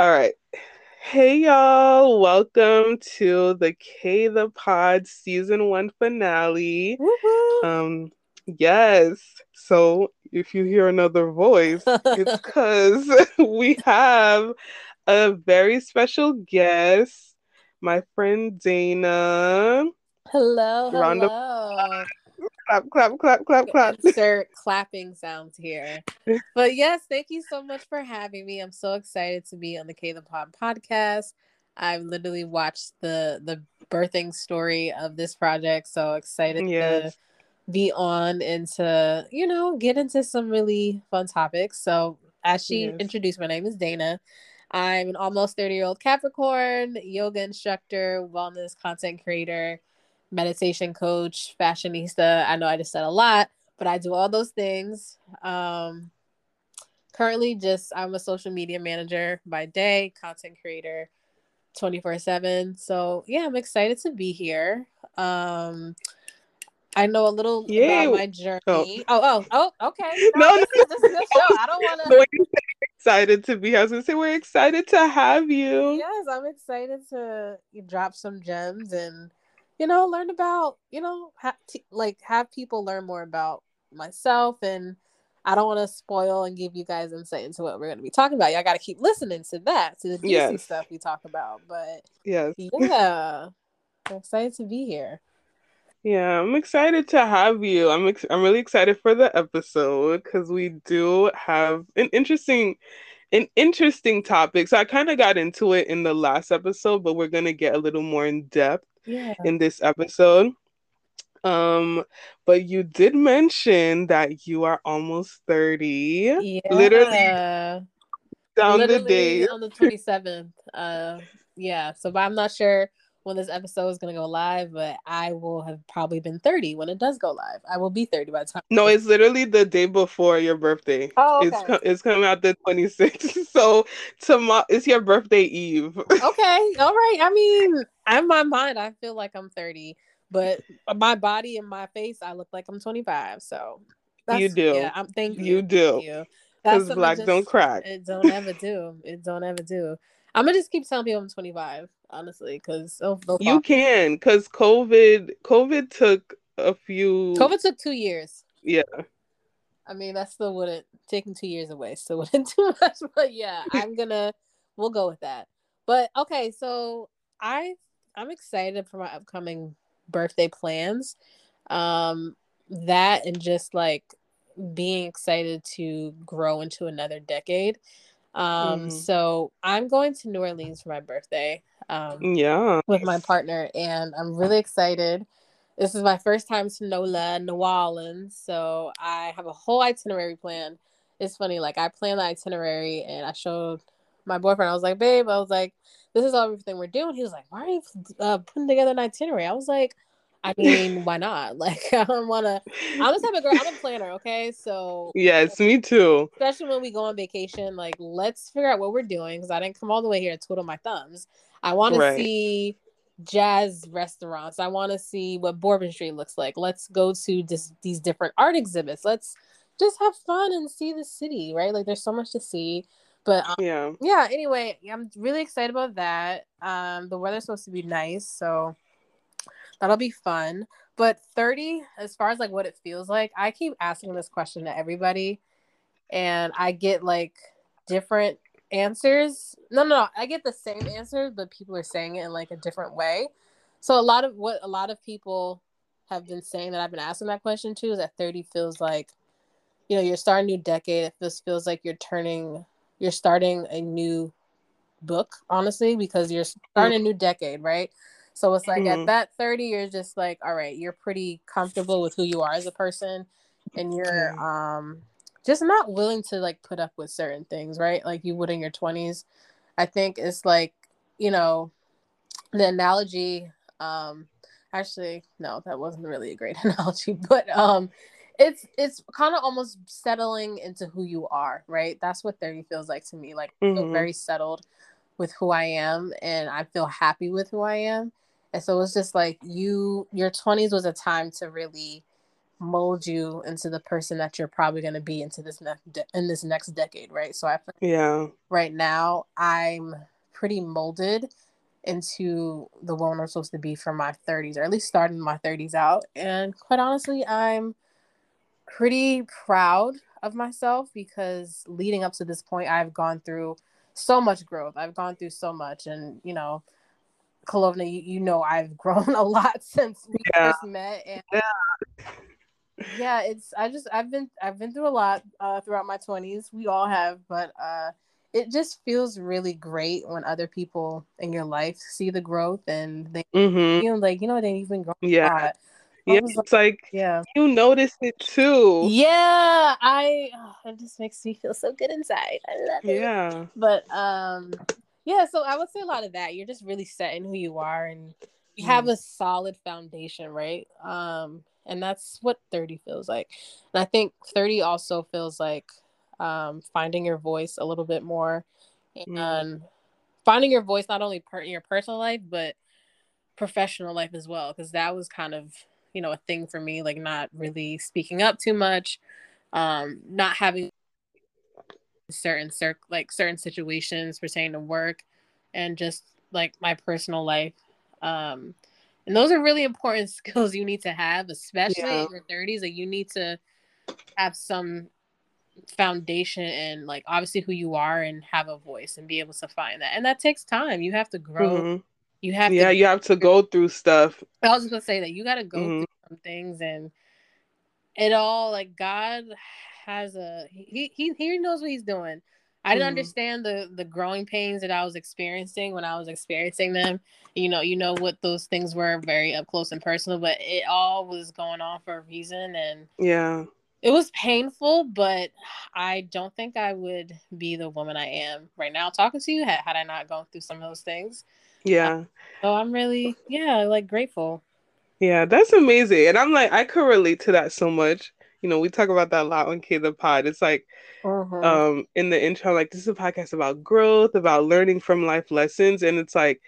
All right. Hey y'all, welcome to the K the Pod season one finale. Woo-hoo. Um, yes. So if you hear another voice, it's because we have a very special guest, my friend Dayna. hello, of- hello. Clap, clap, clap, clap, clap. Insert clapping sounds here. But yes, thank you so much for having me. I'm so excited to be on the K the Pod podcast. I've literally watched the the birthing story of this project. So excited Yes. to be on and to, you know, get into some really fun topics. So as she Yes. introduced, my name is Dayna. I'm an almost 30 year old Capricorn, yoga instructor, wellness content creator, meditation coach, fashionista. I know I just said a lot, but I do all those things. Um, currently, just I'm a social media manager by day, content creator 24 7. So, yeah, I'm excited to be here. Um, I know a little Yay. about my journey. Oh. Oh, oh, oh, okay. No, this, is, this is a show. I don't want to. excited to be here, I was gonna say we're excited to have you. Yes, I'm excited to drop some gems and you know learn about you know ha- t- like have people learn more about myself and I don't want to spoil and give you guys insight into what we're going to be talking about. Y'all got to keep listening to that to the juicy Yes. stuff we talk about. But Yes. yeah, I'm excited to be here. Yeah, I'm excited to have you. I'm ex- I'm really excited for the episode because we do have an interesting an interesting topic. So I kind of got into it in the last episode, but we're gonna get a little more in depth Yeah, in this episode. Um, but you did mention that you are almost 30. yeah, Literally down the Literally days. on the 27th. Uh, yeah. So, but I'm not sure when this episode is going to go live, but I will have probably been 30 when it does go live. I will be 30 by the time. No, it's literally the day before your birthday. Oh, It's okay. co- it's coming out the 26th. So tomorrow it's your birthday eve. okay. All right. I mean, in my mind, I feel like I'm 30, but my body and my face, I look like I'm 25. So You do. Yeah. I'm thank you. You do. Because black just- don't crack. It don't ever do. It don't ever do. I'm gonna just keep telling people I'm 25, honestly, because You can, because COVID COVID took a few COVID took two years. Yeah. I mean, that still wouldn't taking two years away still wouldn't do much, but yeah, I'm gonna we'll go with that. But okay, so I I'm excited for my upcoming birthday plans. Um, that and just like being excited to grow into another decade. Um, Mhm. so I'm going to New Orleans for my birthday. Um, Yeah. with my partner, and I'm really excited. This is my first time to NOLA, New Orleans, so I have a whole itinerary planned. It's funny, like I planned the itinerary and I showed my boyfriend. I was like, "Babe," I was like, "This is everything we're doing." He was like, "Why are you uh, putting together an itinerary?" I was like, "I mean, why not? Like, I don't want to." I'm the type of girl. I'm a planner, okay? So Yes, me too. especially when we go on vacation, like let's figure out what we're doing because I didn't come all the way here to twiddle my thumbs. I want Right. to see jazz restaurants. I want to see what Bourbon Street looks like. Let's go to just these different art exhibits. Let's just have fun and see the city, right? Like there's so much to see. But um, Yeah. yeah, anyway, I'm really excited about that. Um, the weather's supposed to be nice, so that'll be fun. But 30, as far as like what it feels like, I keep asking this question to everybody, and I get like different answers. No, no, no, I get the same answer, but people are saying it in like a different way. So a lot of what a lot of people have been saying that I've been asking that question to is that 30 feels like, you know, you're starting a new decade. It feels feels like you're turning, you're starting a new book, honestly, because you're starting a new decade, right? So it's like Mhm. at that 30, you're just like, all right, you're pretty comfortable with who you are as a person, and you're um just not willing to like put up with certain things, right? Like you would in your 20s. I think it's like, you know, the analogy, um, actually, no, that wasn't really a great analogy, but um it's it's kind of almost settling into who you are, right? That's what 30 feels like to me. Like I feel Mhm. very settled with who I am and I feel happy with who I am. And so it's just like you your 20s was a time to really mold you into the person that you're probably going to be into this next de- in this next decade, right? So I yeah. Right now, I'm pretty molded into the woman I'm supposed to be for my 30s, or at least starting my 30s out. And quite honestly, I'm pretty proud of myself because leading up to this point, I've gone through so much growth. I've gone through so much, and you know, Kalovna, you, you know, I've grown a lot since we yeah. first met, and yeah. yeah, it's I just I've been I've been through a lot uh, throughout my twenties. We all have, but uh, it just feels really great when other people in your life see the growth and they mm-hmm. feel like you know they've been growing. Yeah. Yeah, it's like, yeah, you notice it too. Yeah, I oh, it just makes me feel so good inside. I love it. Yeah, but um, yeah. So I would say a lot of that. You're just really setting who you are, and you have mm. a solid foundation, right? Um, and that's what 30 feels like. And I think 30 also feels like um, finding your voice a little bit more, mm. and finding your voice not only per- in your personal life, but professional life as well because that was kind of you know a thing for me like not really speaking up too much um not having certain cir- like certain situations pertaining to work and just like my personal life um and those are really important skills you need to have especially yeah. in your 30s like you need to have some foundation and like obviously who you are and have a voice and be able to find that and that takes time you have to grow mm-hmm. You have yeah, to, you have to go through stuff. I was just gonna say that you got to go mm-hmm. through some things, and it all like God has a he he he knows what he's doing. I didn't mm-hmm. understand the the growing pains that I was experiencing when I was experiencing them. You know, you know what those things were very up close and personal, but it all was going on for a reason, and yeah, it was painful. But I don't think I would be the woman I am right now talking to you had, had I not gone through some of those things. Yeah. So I'm really, yeah, like grateful. Yeah, that's amazing. And I'm like, I could relate to that so much. You know, we talk about that a lot on K the Pod. It's like uh-huh. um in the intro, like this is a podcast about growth, about learning from life lessons. And it's like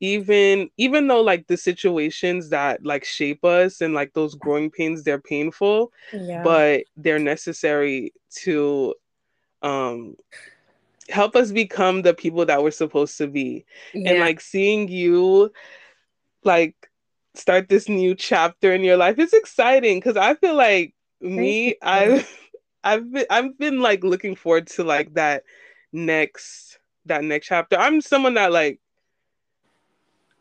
even even though like the situations that like shape us and like those growing pains, they're painful, yeah. but they're necessary to um help us become the people that we're supposed to be. Yeah. And like seeing you like start this new chapter in your life, it's exciting because I feel like me, I've I've been I've been like looking forward to like that next that next chapter. I'm someone that like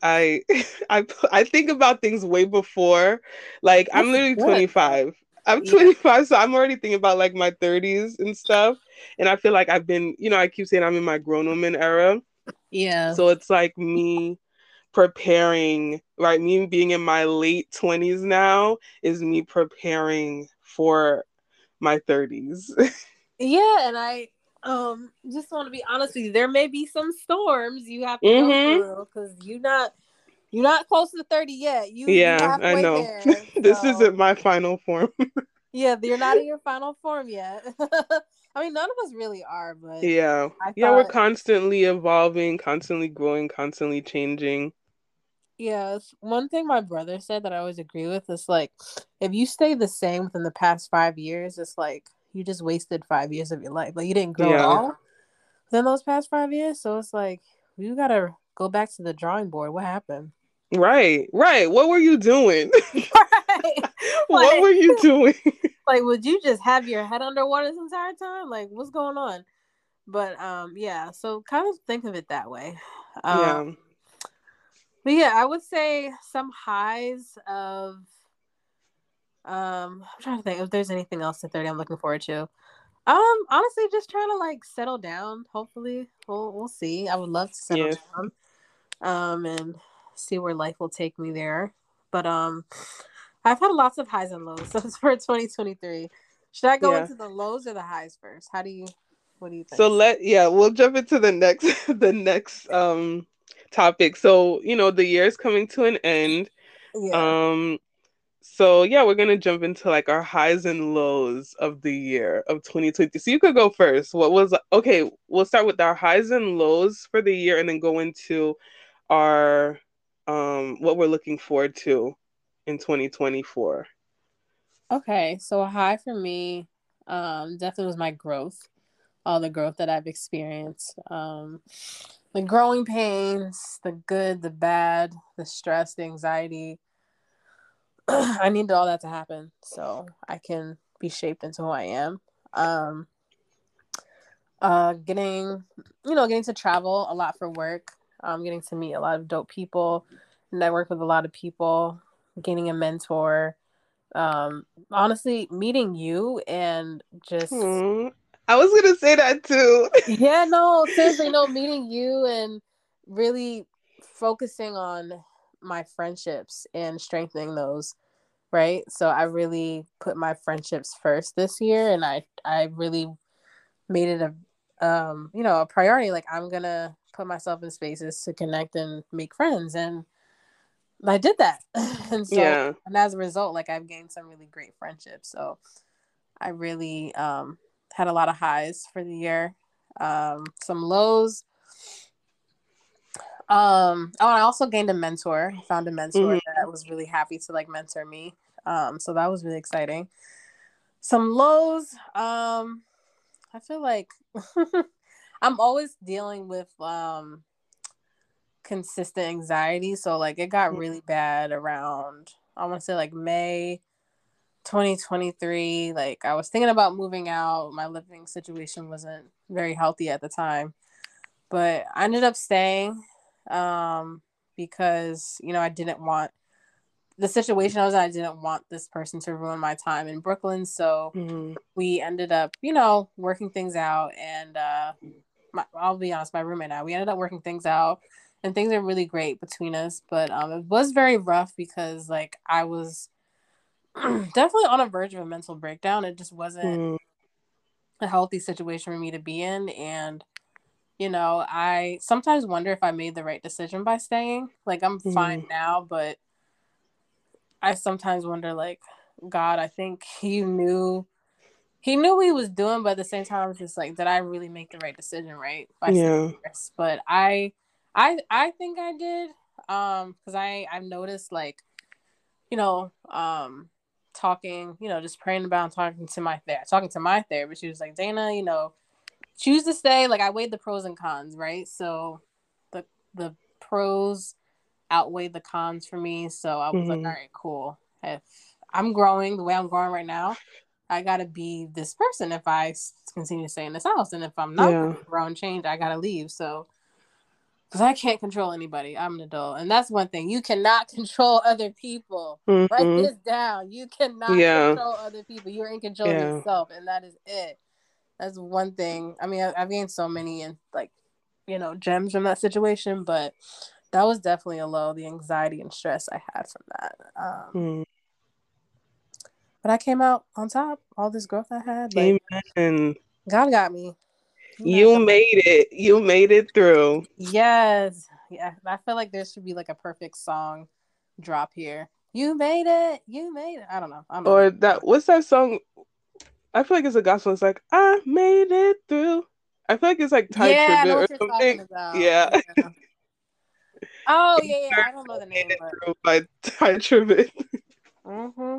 I I I think about things way before. Like I'm literally good. 25. I'm 25, yeah. so I'm already thinking about like my 30s and stuff. And I feel like I've been, you know, I keep saying I'm in my grown woman era. Yeah. So it's like me preparing, right? Me being in my late 20s now is me preparing for my 30s. yeah, and I um just want to be honest with you. There may be some storms you have to mm-hmm. go through because you're not you're not close to 30 yet. You yeah, I know. There, this isn't my final form. yeah, you're not in your final form yet. I mean, none of us really are, but yeah, thought... yeah, we're constantly evolving, constantly growing, constantly changing. Yes, one thing my brother said that I always agree with is like, if you stay the same within the past five years, it's like you just wasted five years of your life. Like you didn't grow yeah. at all within those past five years. So it's like you gotta go back to the drawing board. What happened? Right, right. What were you doing? Right. what were you doing? like, would you just have your head underwater this entire time? Like, what's going on? But um, yeah. So kind of think of it that way. Um, yeah. But yeah, I would say some highs of. Um, I'm trying to think if there's anything else at 30 I'm looking forward to. Um, honestly, just trying to like settle down. Hopefully, we'll we'll see. I would love to settle yeah. down. Um, and see where life will take me there. But um, I've had lots of highs and lows. So it's for 2023. Should I go yeah. into the lows or the highs first? How do you? What do you think? So let yeah, we'll jump into the next the next um topic. So you know the year is coming to an end. Yeah. Um. So yeah, we're gonna jump into like our highs and lows of the year of 2020. So you could go first. What was okay? We'll start with our highs and lows for the year, and then go into our um, what we're looking forward to in 2024. Okay, so a high for me, um, definitely was my growth, all the growth that I've experienced, um, the growing pains, the good, the bad, the stress, the anxiety. I needed all that to happen so I can be shaped into who I am. Um, uh, getting, you know, getting to travel a lot for work, um, getting to meet a lot of dope people, network with a lot of people, gaining a mentor. Um, honestly, meeting you and just. Hmm. I was gonna say that too. yeah, no, seriously, no, meeting you and really focusing on my friendships and strengthening those right so i really put my friendships first this year and i i really made it a um you know a priority like i'm gonna put myself in spaces to connect and make friends and i did that and so yeah. and as a result like i've gained some really great friendships so i really um had a lot of highs for the year. Um some lows. Um oh i also gained a mentor. Found a mentor mm-hmm. that was really happy to like mentor me. Um so that was really exciting. Some lows um I feel like I'm always dealing with um consistent anxiety. So like it got really bad around I want to say like May 2023. Like I was thinking about moving out. My living situation wasn't very healthy at the time. But I ended up staying um because you know I didn't want the situation I was in, I didn't want this person to ruin my time in Brooklyn. So mm-hmm. we ended up, you know, working things out. And uh, my, I'll be honest, my roommate and I, we ended up working things out and things are really great between us. But um, it was very rough because, like, I was definitely on a verge of a mental breakdown. It just wasn't mm-hmm. a healthy situation for me to be in. And, you know, I sometimes wonder if I made the right decision by staying. Like, I'm mm-hmm. fine now, but I sometimes wonder, like, God, I think he knew he knew what he was doing, but at the same time, it's just like, did I really make the right decision, right? By yeah. But I, I, I think I did, um, because I I've noticed like, you know, um, talking, you know, just praying about talking to my ther- talking to my therapist. She was like, Dayna, you know, choose to stay. Like I weighed the pros and cons, right? So, the the pros outweighed the cons for me. So I was mm-hmm. like, all right, cool. If I'm growing the way I'm growing right now, I gotta be this person if I continue to stay in this house. And if I'm not yeah. growing change, I gotta leave. So because I can't control anybody. I'm an adult. And that's one thing. You cannot control other people. Mm-hmm. Write this down. You cannot yeah. control other people. You're in control yeah. of yourself. And that is it. That's one thing. I mean, I, have gained so many and like, you know, gems from that situation, but that was definitely a low the anxiety and stress i had from that um, mm. but i came out on top all this growth i had like, amen god got me you made it you made it through yes yeah i feel like there should be like a perfect song drop here you made it you made it i don't know, I don't or know. that what's that song i feel like it's a gospel it's like i made it through i feel like it's like Tye yeah, Tribbett or something yeah. yeah. Oh yeah, yeah. I don't know the name. But... By Tye Tribbett. Mm-hmm.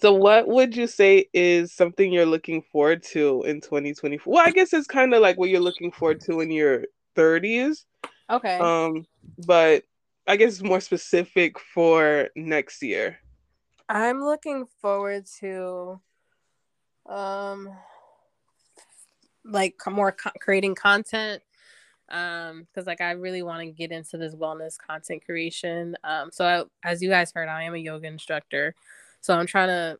So, what would you say is something you're looking forward to in 2024? Well, I guess it's kind of like what you're looking forward to in your 30s. Okay. Um, but I guess more specific for next year. I'm looking forward to, um, like more co- creating content um because like i really want to get into this wellness content creation um so I, as you guys heard i am a yoga instructor so i'm trying to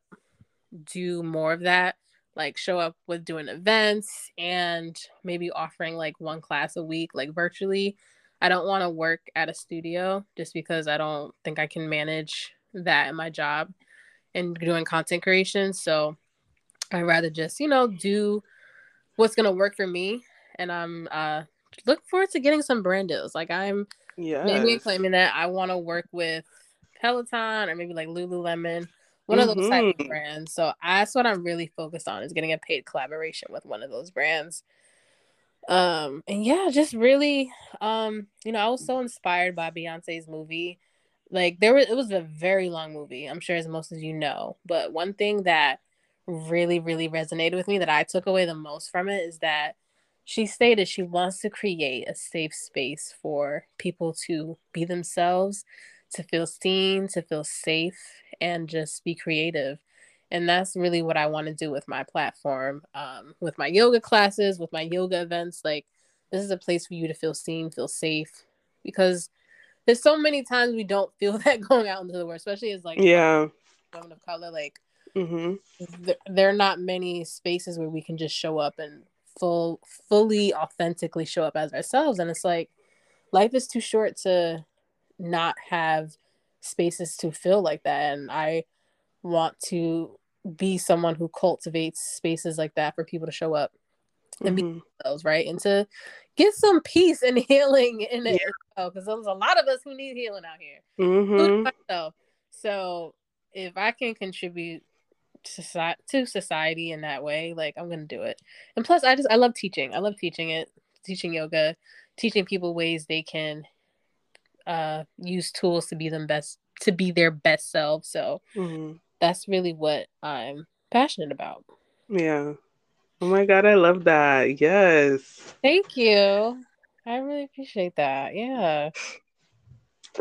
do more of that like show up with doing events and maybe offering like one class a week like virtually. I don't want to work at a studio just because i don't think i can manage that in my job and doing content creation. So i'd rather just you know do what's going to work for me. And i'm uh look forward to getting some brand deals. Like I'm yeah maybe claiming that I want to work with Peloton or maybe like Lululemon, one mm-hmm. of those type of mm-hmm. brands. So that's what I'm really focused on is getting a paid collaboration with one of those brands. Um and yeah, just really um, you know, I was so inspired by Beyonce's movie. like there was it was a very long movie i'm sure as most of you know but one thing that really really resonated with me that i took away the most from it is that she stated she wants to create a safe space for people to be themselves to feel seen to feel safe and just be creative and that's really what i want to do with my platform um, with my yoga classes with my yoga events like this is a place for you to feel seen feel safe because there's so many times we don't feel that going out into the world, especially as like yeah women of color. Like mm-hmm. th- there are not many spaces where we can just show up and full fully authentically show up as ourselves. And it's like life is too short to not have spaces to feel like that. And I want to be someone who cultivates spaces like that for people to show up and mm-hmm. be themselves, right? And to get some peace and healing in it yeah. because there's a lot of us who need healing out here. Mm-hmm. So if I can contribute to, to society in that way, like I'm gonna do it. And plus, I just I love teaching. I love teaching it, teaching yoga, teaching people ways they can uh use tools to be them best to be their best self. So mm-hmm. that's really what I'm passionate about. Yeah. Oh my god, I love that. Yes. Thank you. I really appreciate that. Yeah.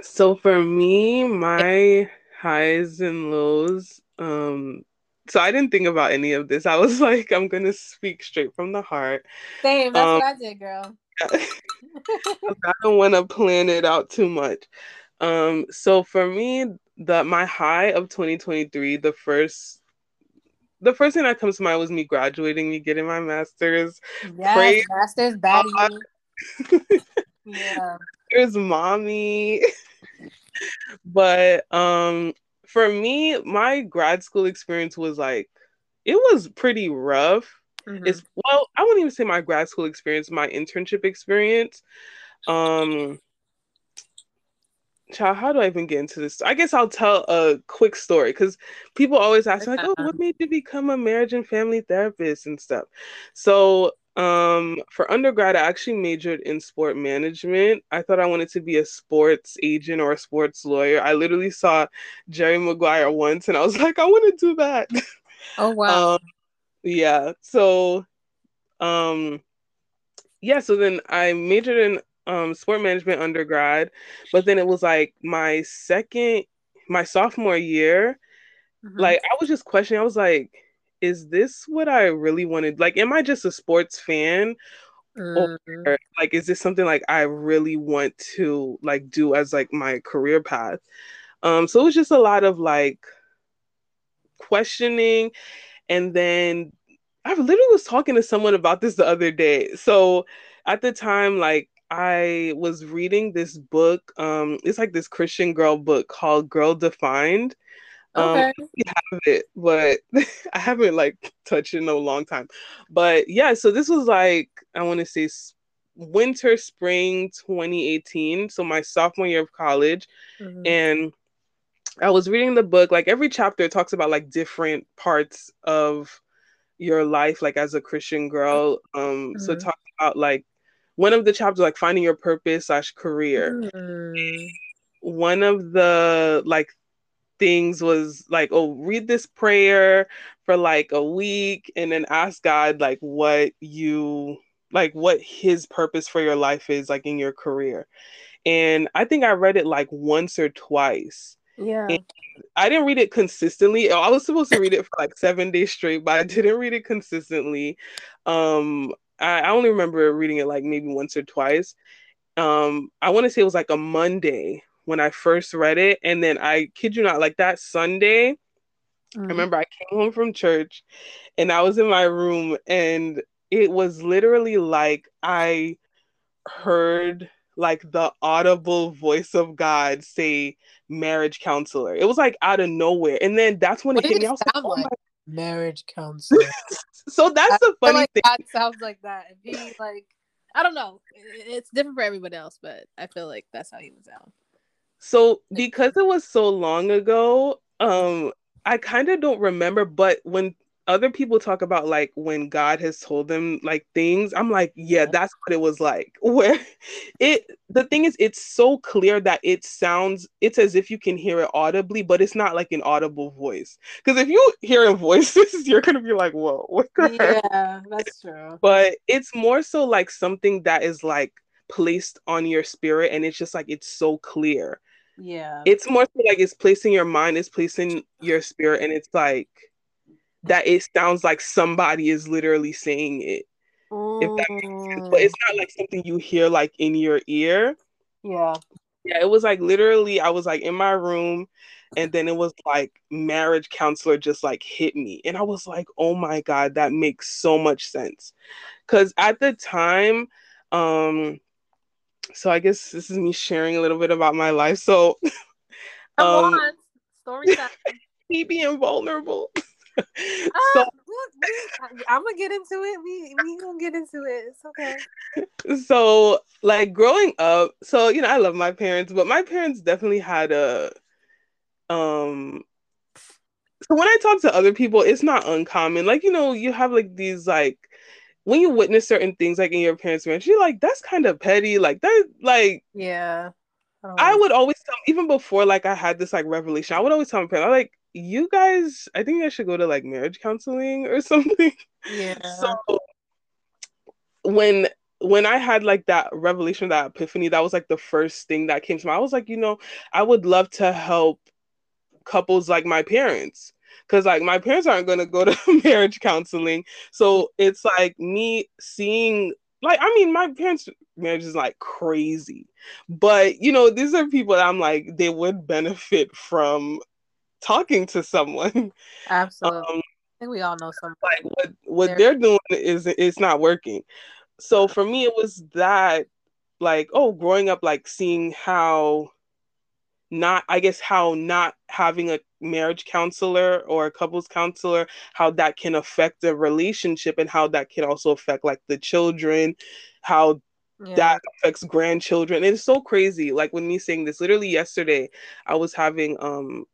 So for me, my highs and lows, um, so I didn't think about any of this. I was like, I'm gonna speak straight from the heart. Same, that's um, what I did, girl. I don't want to plan it out too much. Um, so for me, the my high of 2023, the first the first thing that comes to mind was me graduating, me getting my master's. Yes, Praise master's baddie. yeah. There's mommy. but um for me, my grad school experience was like it was pretty rough. Mm-hmm. It's well, I wouldn't even say my grad school experience, my internship experience. Um child, how do I even get into this? I guess I'll tell a quick story because people always ask like, "Oh, what made you become a marriage and family therapist and stuff?" So, um, for undergrad, I actually majored in sport management. I thought I wanted to be a sports agent or a sports lawyer. I literally saw Jerry Maguire once, and I was like, "I want to do that." Oh wow! um, yeah. So, um, yeah. So then I majored in um sport management undergrad, but then it was like my second my sophomore year, mm-hmm. like I was just questioning, I was like, is this what I really wanted? Like, am I just a sports fan? Mm-hmm. Or like is this something like I really want to like do as like my career path? Um, so it was just a lot of like questioning and then I literally was talking to someone about this the other day. So at the time, like I was reading this book. Um, it's like this Christian girl book called Girl Defined. Um, okay. I have it, but I haven't like touched it in a long time. But yeah, so this was like I want to say winter spring 2018, so my sophomore year of college, mm-hmm. and I was reading the book. Like every chapter talks about like different parts of your life, like as a Christian girl. Um, mm-hmm. so talk about like one of the chapters like finding your purpose slash career. Mm. One of the like things was like, oh, read this prayer for like a week and then ask God like what you like what his purpose for your life is like in your career. And I think I read it like once or twice. Yeah. And I didn't read it consistently. I was supposed to read it for like seven days straight, but I didn't read it consistently. Um, I, I only remember reading it like maybe once or twice. Um, I want to say it was like a Monday when I first read it, and then I kid you not, like that Sunday, mm-hmm. I remember I came home from church, and I was in my room, and it was literally like I heard like the audible voice of God say marriage counselor. It was like out of nowhere. And then that's when what it hit me. I was like, oh marriage counselor. so that's the funny like thing. That sounds like that. If he like, I don't know. It's different for everybody else, but I feel like that's how he was sound. So because it was so long ago, um, I kind of don't remember. But when other people talk about like when God has told them like things, I'm like, yeah, that's what it was like. Where it the thing is it's so clear that it sounds it's as if you can hear it audibly, but it's not like an audible voice. Because if you hear voices, you're gonna be like, whoa, what Yeah, that's true. But it's more so like something that is like placed on your spirit and it's just like it's so clear. Yeah. It's more so like it's placing your mind, it's placing your spirit, and it's like that it sounds like somebody is literally saying it. Mm. If that makes sense. But it's not like something you hear like in your ear. Yeah. Yeah, it was like literally I was like in my room and then it was like marriage counselor just like hit me and I was like, "Oh my god, that makes so much sense." Cuz at the time um so I guess this is me sharing a little bit about my life. So um, on. story time. me being vulnerable. Uh, so, I'm gonna get into it. We we gonna get into it. It's okay. So, like growing up, so you know, I love my parents, but my parents definitely had a um. So when I talk to other people, it's not uncommon. Like you know, you have like these like when you witness certain things like in your parents' marriage, you're like, that's kind of petty. Like that, like yeah. I would always tell, even before like I had this like revelation, I would always tell my parents, like, you guys, I think I should go to like marriage counseling or something. Yeah. So when when I had like that revelation, that epiphany, that was like the first thing that came to mind. I was like, you know, I would love to help couples like my parents because like my parents aren't going to go to marriage counseling so it's like me seeing like i mean my parents marriage is like crazy but you know these are people that i'm like they would benefit from talking to someone. Absolutely. Um, i think we all know something like what what they're, they're doing is it's not working. So for me it was that like oh growing up like seeing how not i guess how not having a marriage counselor or a couples counselor how that can affect the relationship and how that can also affect like the children how yeah. that affects grandchildren. It's so crazy. Like when me saying this literally yesterday i was having um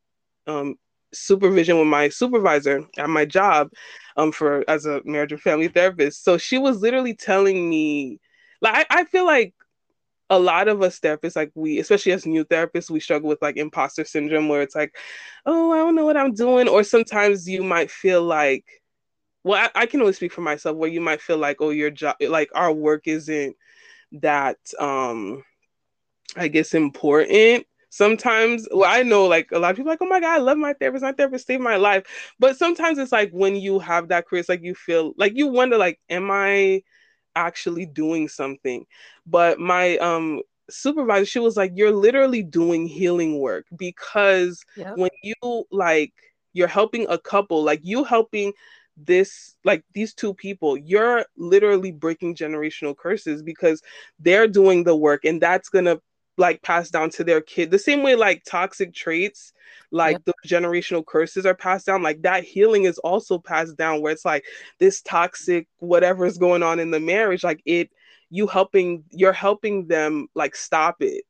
um supervision with my supervisor at my job um for as a marriage and family therapist so she was literally telling me like I, I feel like a lot of us therapists, like we, especially as new therapists, we struggle with like imposter syndrome where it's like, oh, I don't know what I'm doing. Or sometimes you might feel like, well, I, I can only speak for myself, where you might feel like, oh, your job, like our work isn't that, um, I guess, important sometimes well i know like a lot of people like oh my god i love my therapist my therapist saved my life but sometimes it's like when you have that career it's like you feel like you wonder like am i actually doing something. But my um supervisor, she was like, You're literally doing healing work because yep. when you like you're helping a couple, like you helping this like these two people you're literally breaking generational curses because they're doing the work and that's going to like passed down to their kid. The same way like toxic traits like the generational curses are passed down like that healing is also passed down where it's like this toxic whatever is going on in the marriage like it you helping you're helping them like stop it.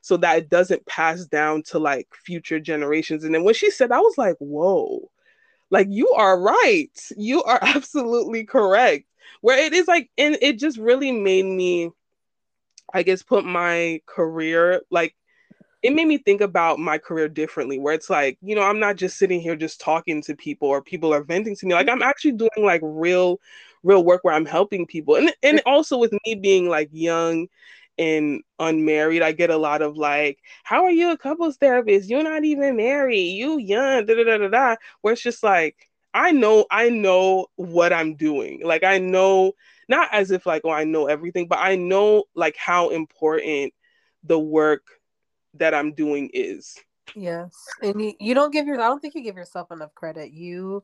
So that it doesn't pass down to like future generations. And then when she said i was like whoa. Like you are right. You are absolutely correct. Where it is like and it just really made me I guess put my career like it made me think about my career differently where it's like you know i'm not just sitting here just talking to people or people are venting to me. Like i'm actually doing like real real work where i'm helping people. And and also with me being like young and unmarried i get a lot of like how are you? A couples therapist? You're not even married. You young da da da da da where it's just like i know i know what i'm doing. Like i know not as if like oh I know everything, but I know like how important the work that I'm doing is. Yes, and you, you don't give your I don't think you give yourself enough credit. You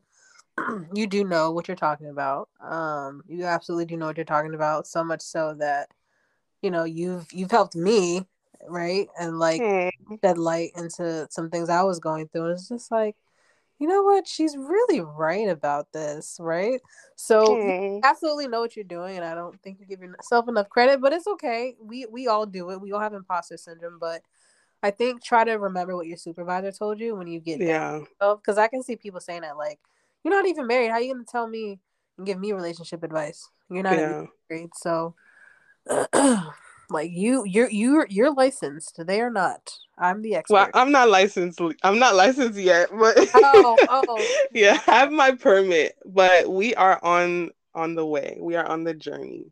you do know what you're talking about. Um, you absolutely do know what you're talking about. So much so that you know you've you've helped me right and like mm. shed light into some things I was going through. It's just like you know what? She's really right about this, right? So mm. absolutely know what you're doing, and I don't think you give yourself enough credit, but it's okay. We we all do it. We all have imposter syndrome, but I think try to remember what your supervisor told you when you get yeah. Because I can see people saying that like, you're not even married. How are you gonna tell me and give me relationship advice? You're not yeah. even married, so like you, you're you're you're licensed. They are not. I'm the expert. Well, I'm not licensed. I'm not licensed yet, but oh, oh, yeah, I have my permit, but we are on on the way. We are on the journey.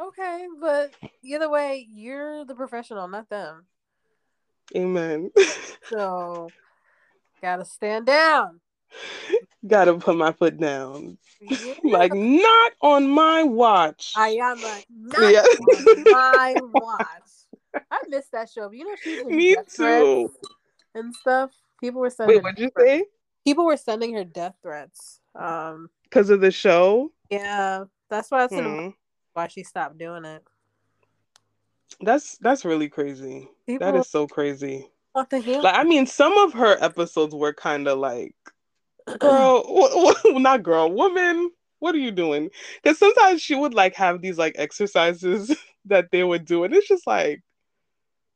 Okay, but either way, you're the professional, not them. Amen. so, gotta stand down. Gotta put my foot down. Yeah. like, not on my watch. I am like, not yeah. on my watch. I missed that show. You know, she's me too. And stuff. People were sending. Wait, what'd you say? People were sending her death threats. Um, because of the show. Yeah, that's why I said hmm. why she stopped doing it. That's that's really crazy. People that is so crazy. Like I mean, some of her episodes were kind of like, girl, w- w- not girl, woman. What are you doing? Because sometimes she would like have these like exercises that they would do, and it's just like,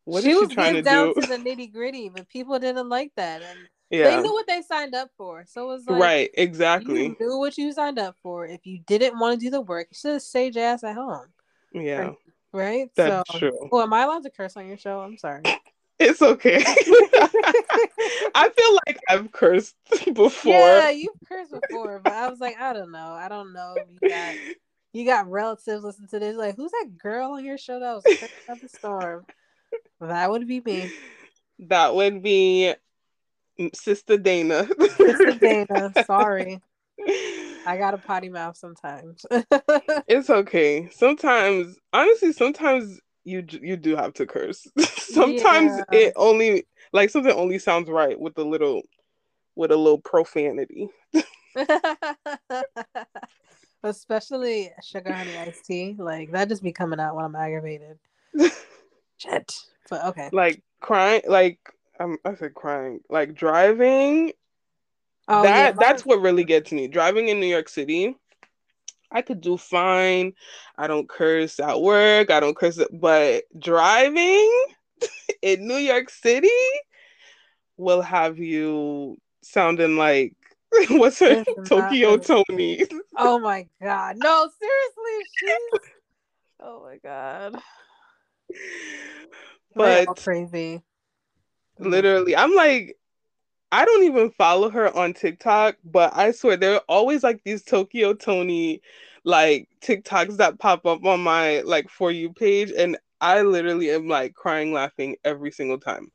what she is she trying to down do? to the nitty gritty, but people didn't like that, and yeah. they knew what they signed up for. So it was like, right, exactly. You knew what you signed up for. If you didn't want to do the work, you should have stayed your ass at home. Yeah. Right? right? That's so, true. Well, am I allowed to curse on your show? I'm sorry. It's okay. I feel like I've cursed before. Yeah, you've cursed before, but I was like, I don't know. I don't know if you got you got relatives listen to this. Like, who's that girl on your show that was cursing up the storm? That would be me. That would be Sister Dayna. Sister Dayna, sorry. I got a potty mouth sometimes. it's okay. Sometimes, honestly, sometimes you you do have to curse. Sometimes yeah. it only like something only sounds right with a little with a little profanity. Especially sugar honey iced tea, like that just be coming out when I'm aggravated. Shit. But okay. Like crying, like um, I said crying, like driving Oh, that yeah, that's what really gets me. Driving in New York City, I could do fine. I don't curse at work. I don't curse, but driving in New York City will have you sounding like what's her Tokyo Toni. oh my god! No, seriously, she's. oh my god. But crazy. Mm-hmm. Literally, I'm like, I don't even follow her on TikTok, but I swear there are always like these Tokyo Toni like TikToks that pop up on my like for you page and I literally am like crying laughing every single time.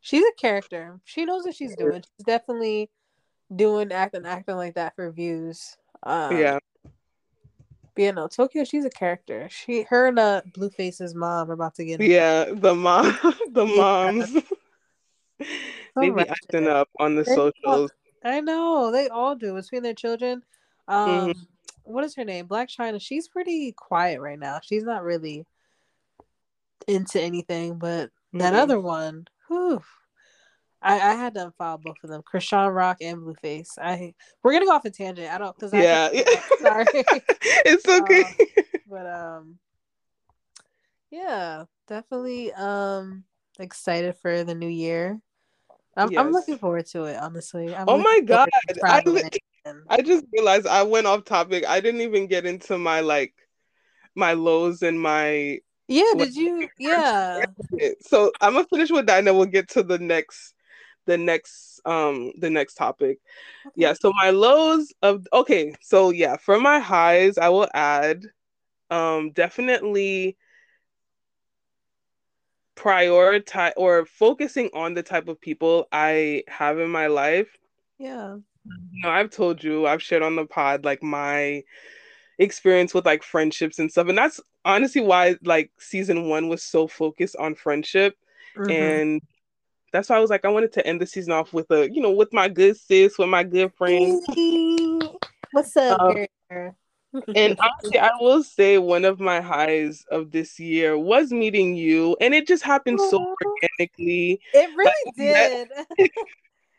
She's a character. She knows what she's doing. She's definitely doing acting acting like that for views. Um, yeah. But yeah, no, Tokyo, she's a character. She her and uh Blueface's mom are about to get Yeah, the mom the moms. they be acting up on the they socials. All, I know they all do between their children. Um, mm-hmm. what is her name? Blac Chyna. She's pretty quiet right now. She's not really into anything, but mm-hmm. that other one, whew, I, I had to unfollow both of them, Chrisean Rock and Blueface. I we're gonna go off a tangent. I don't because I yeah, sorry, it's okay. Um, but um, yeah, definitely um excited for the new year. I'm, yes. I'm looking forward to it, honestly. I'm oh my god! I, I just realized I went off topic. I didn't even get into my like my lows and my yeah. Did you? Yeah. So I'm gonna finish with that, and then we'll get to the next, the next, um, the next topic. Okay. Yeah. So my lows of okay. So yeah, for my highs, I will add, um, definitely prioritize or focusing on the type of people I have in my life. Yeah. You know, I've told you, I've shared on the pod like my experience with like friendships and stuff. And that's honestly why like season one was so focused on friendship. Mm-hmm. And that's why I was like, I wanted to end the season off with a, you know, with my good sis, with my good friends. What's up, um, and honestly, I will say one of my highs of this year was meeting you, and it just happened so organically. It really like, did.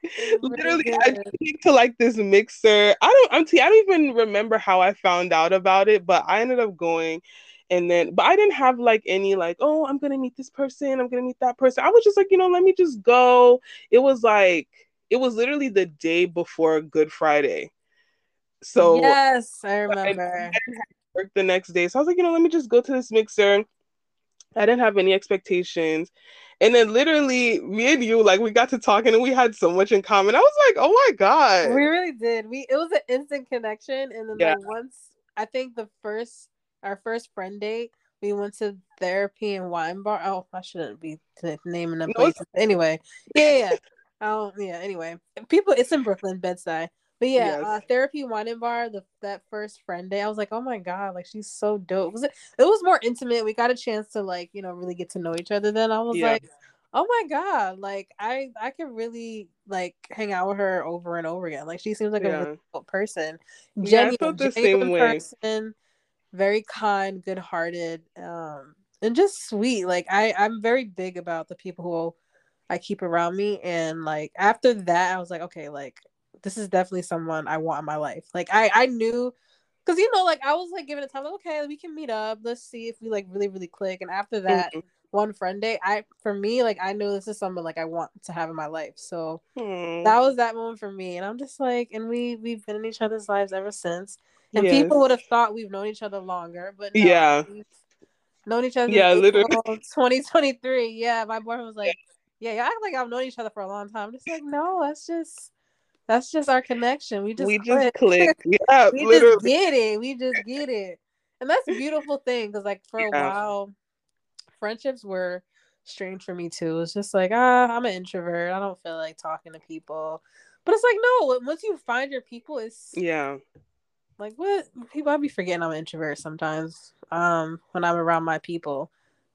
it literally, really I came to like this mixer. I don't, I'm t- I don't even remember how I found out about it, but I ended up going, and then, but I didn't have like any like, oh, I'm gonna meet this person, I'm gonna meet that person. I was just like, you know, let me just go. It was like it was literally the day before Good Friday. So yes, I remember. I, work the next day, so I was like, you know, let me just go to this mixer. I didn't have any expectations. And then literally me and you, like we got to talking and we had so much in common. I was like, oh my God. We really did. We it was an instant connection. And then yeah. like once I think the first our first friend date, we went to therapy and wine bar. Oh, I shouldn't be naming them places. Anyway, yeah, yeah. Oh, yeah. Anyway, people, it's in Brooklyn, Bed-Stuy. But yeah, yes. uh, therapy wine and bar. The that first friend day, I was like, oh my god, like she's so dope. It was it, it was more intimate. We got a chance to like you know really get to know each other. Then I was yeah. like, oh my god, like I I could really like hang out with her over and over again. Like she seems like yeah. a really cool person. Yeah, I felt the same way. Person, very kind, good hearted, um, and just sweet. Like I I'm very big about the people who I keep around me, and like after that, I was like, okay, like this is definitely someone I want in my life. Like I I knew because you know like I was like giving it time like okay we can meet up let's see if we like really really click and after that mm-hmm. one friend day I for me like I know this is someone like I want to have in my life so mm. that was that moment for me and I'm just like and we we've been in each other's lives ever since and yes. people would have thought we've known each other longer but no, yeah known each other yeah literally 2023 yeah my boyfriend was like yeah, you act like I've known each other for a long time. I'm just like, no, that's just that's just our connection. We just we just click. Yeah, we literally. just get it. We just get it, and that's a beautiful thing because like for yeah. a while, friendships were strange for me too. It's just like ah, I'm an introvert. I don't feel like talking to people. But it's like no. Once you find your people, it's yeah. Like what people, I be forgetting I'm an introvert sometimes. Um, when I'm around my people,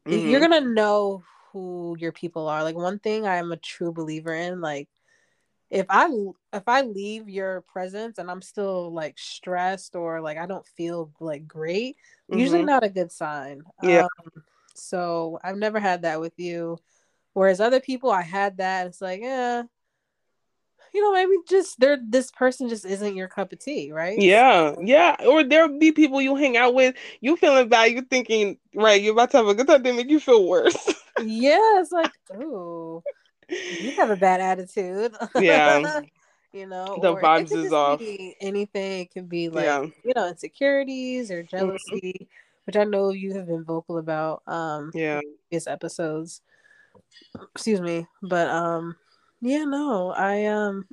mm-hmm. you're gonna know who your people are. Like one thing I am a true believer in, like if I if I leave your presence and I'm still like stressed or like I don't feel like great, mm-hmm. usually not a good sign. Yeah. Um, so I've never had that with you. Whereas other people, I had that. It's like, yeah, you know, maybe just there. This person just isn't your cup of tea, right? Yeah, yeah. Or there'll be people you hang out with, you feeling bad, you thinking, right, you're about to have a good time, they make you feel worse. yeah, it's like, ooh you have a bad attitude. Yeah. you know, the vibes is off. Anything. It can be like, yeah. you know, insecurities or mm-hmm. jealousy, mm-hmm. which I know you have been vocal about um yeah previous episodes. Excuse me. But um yeah, no, I um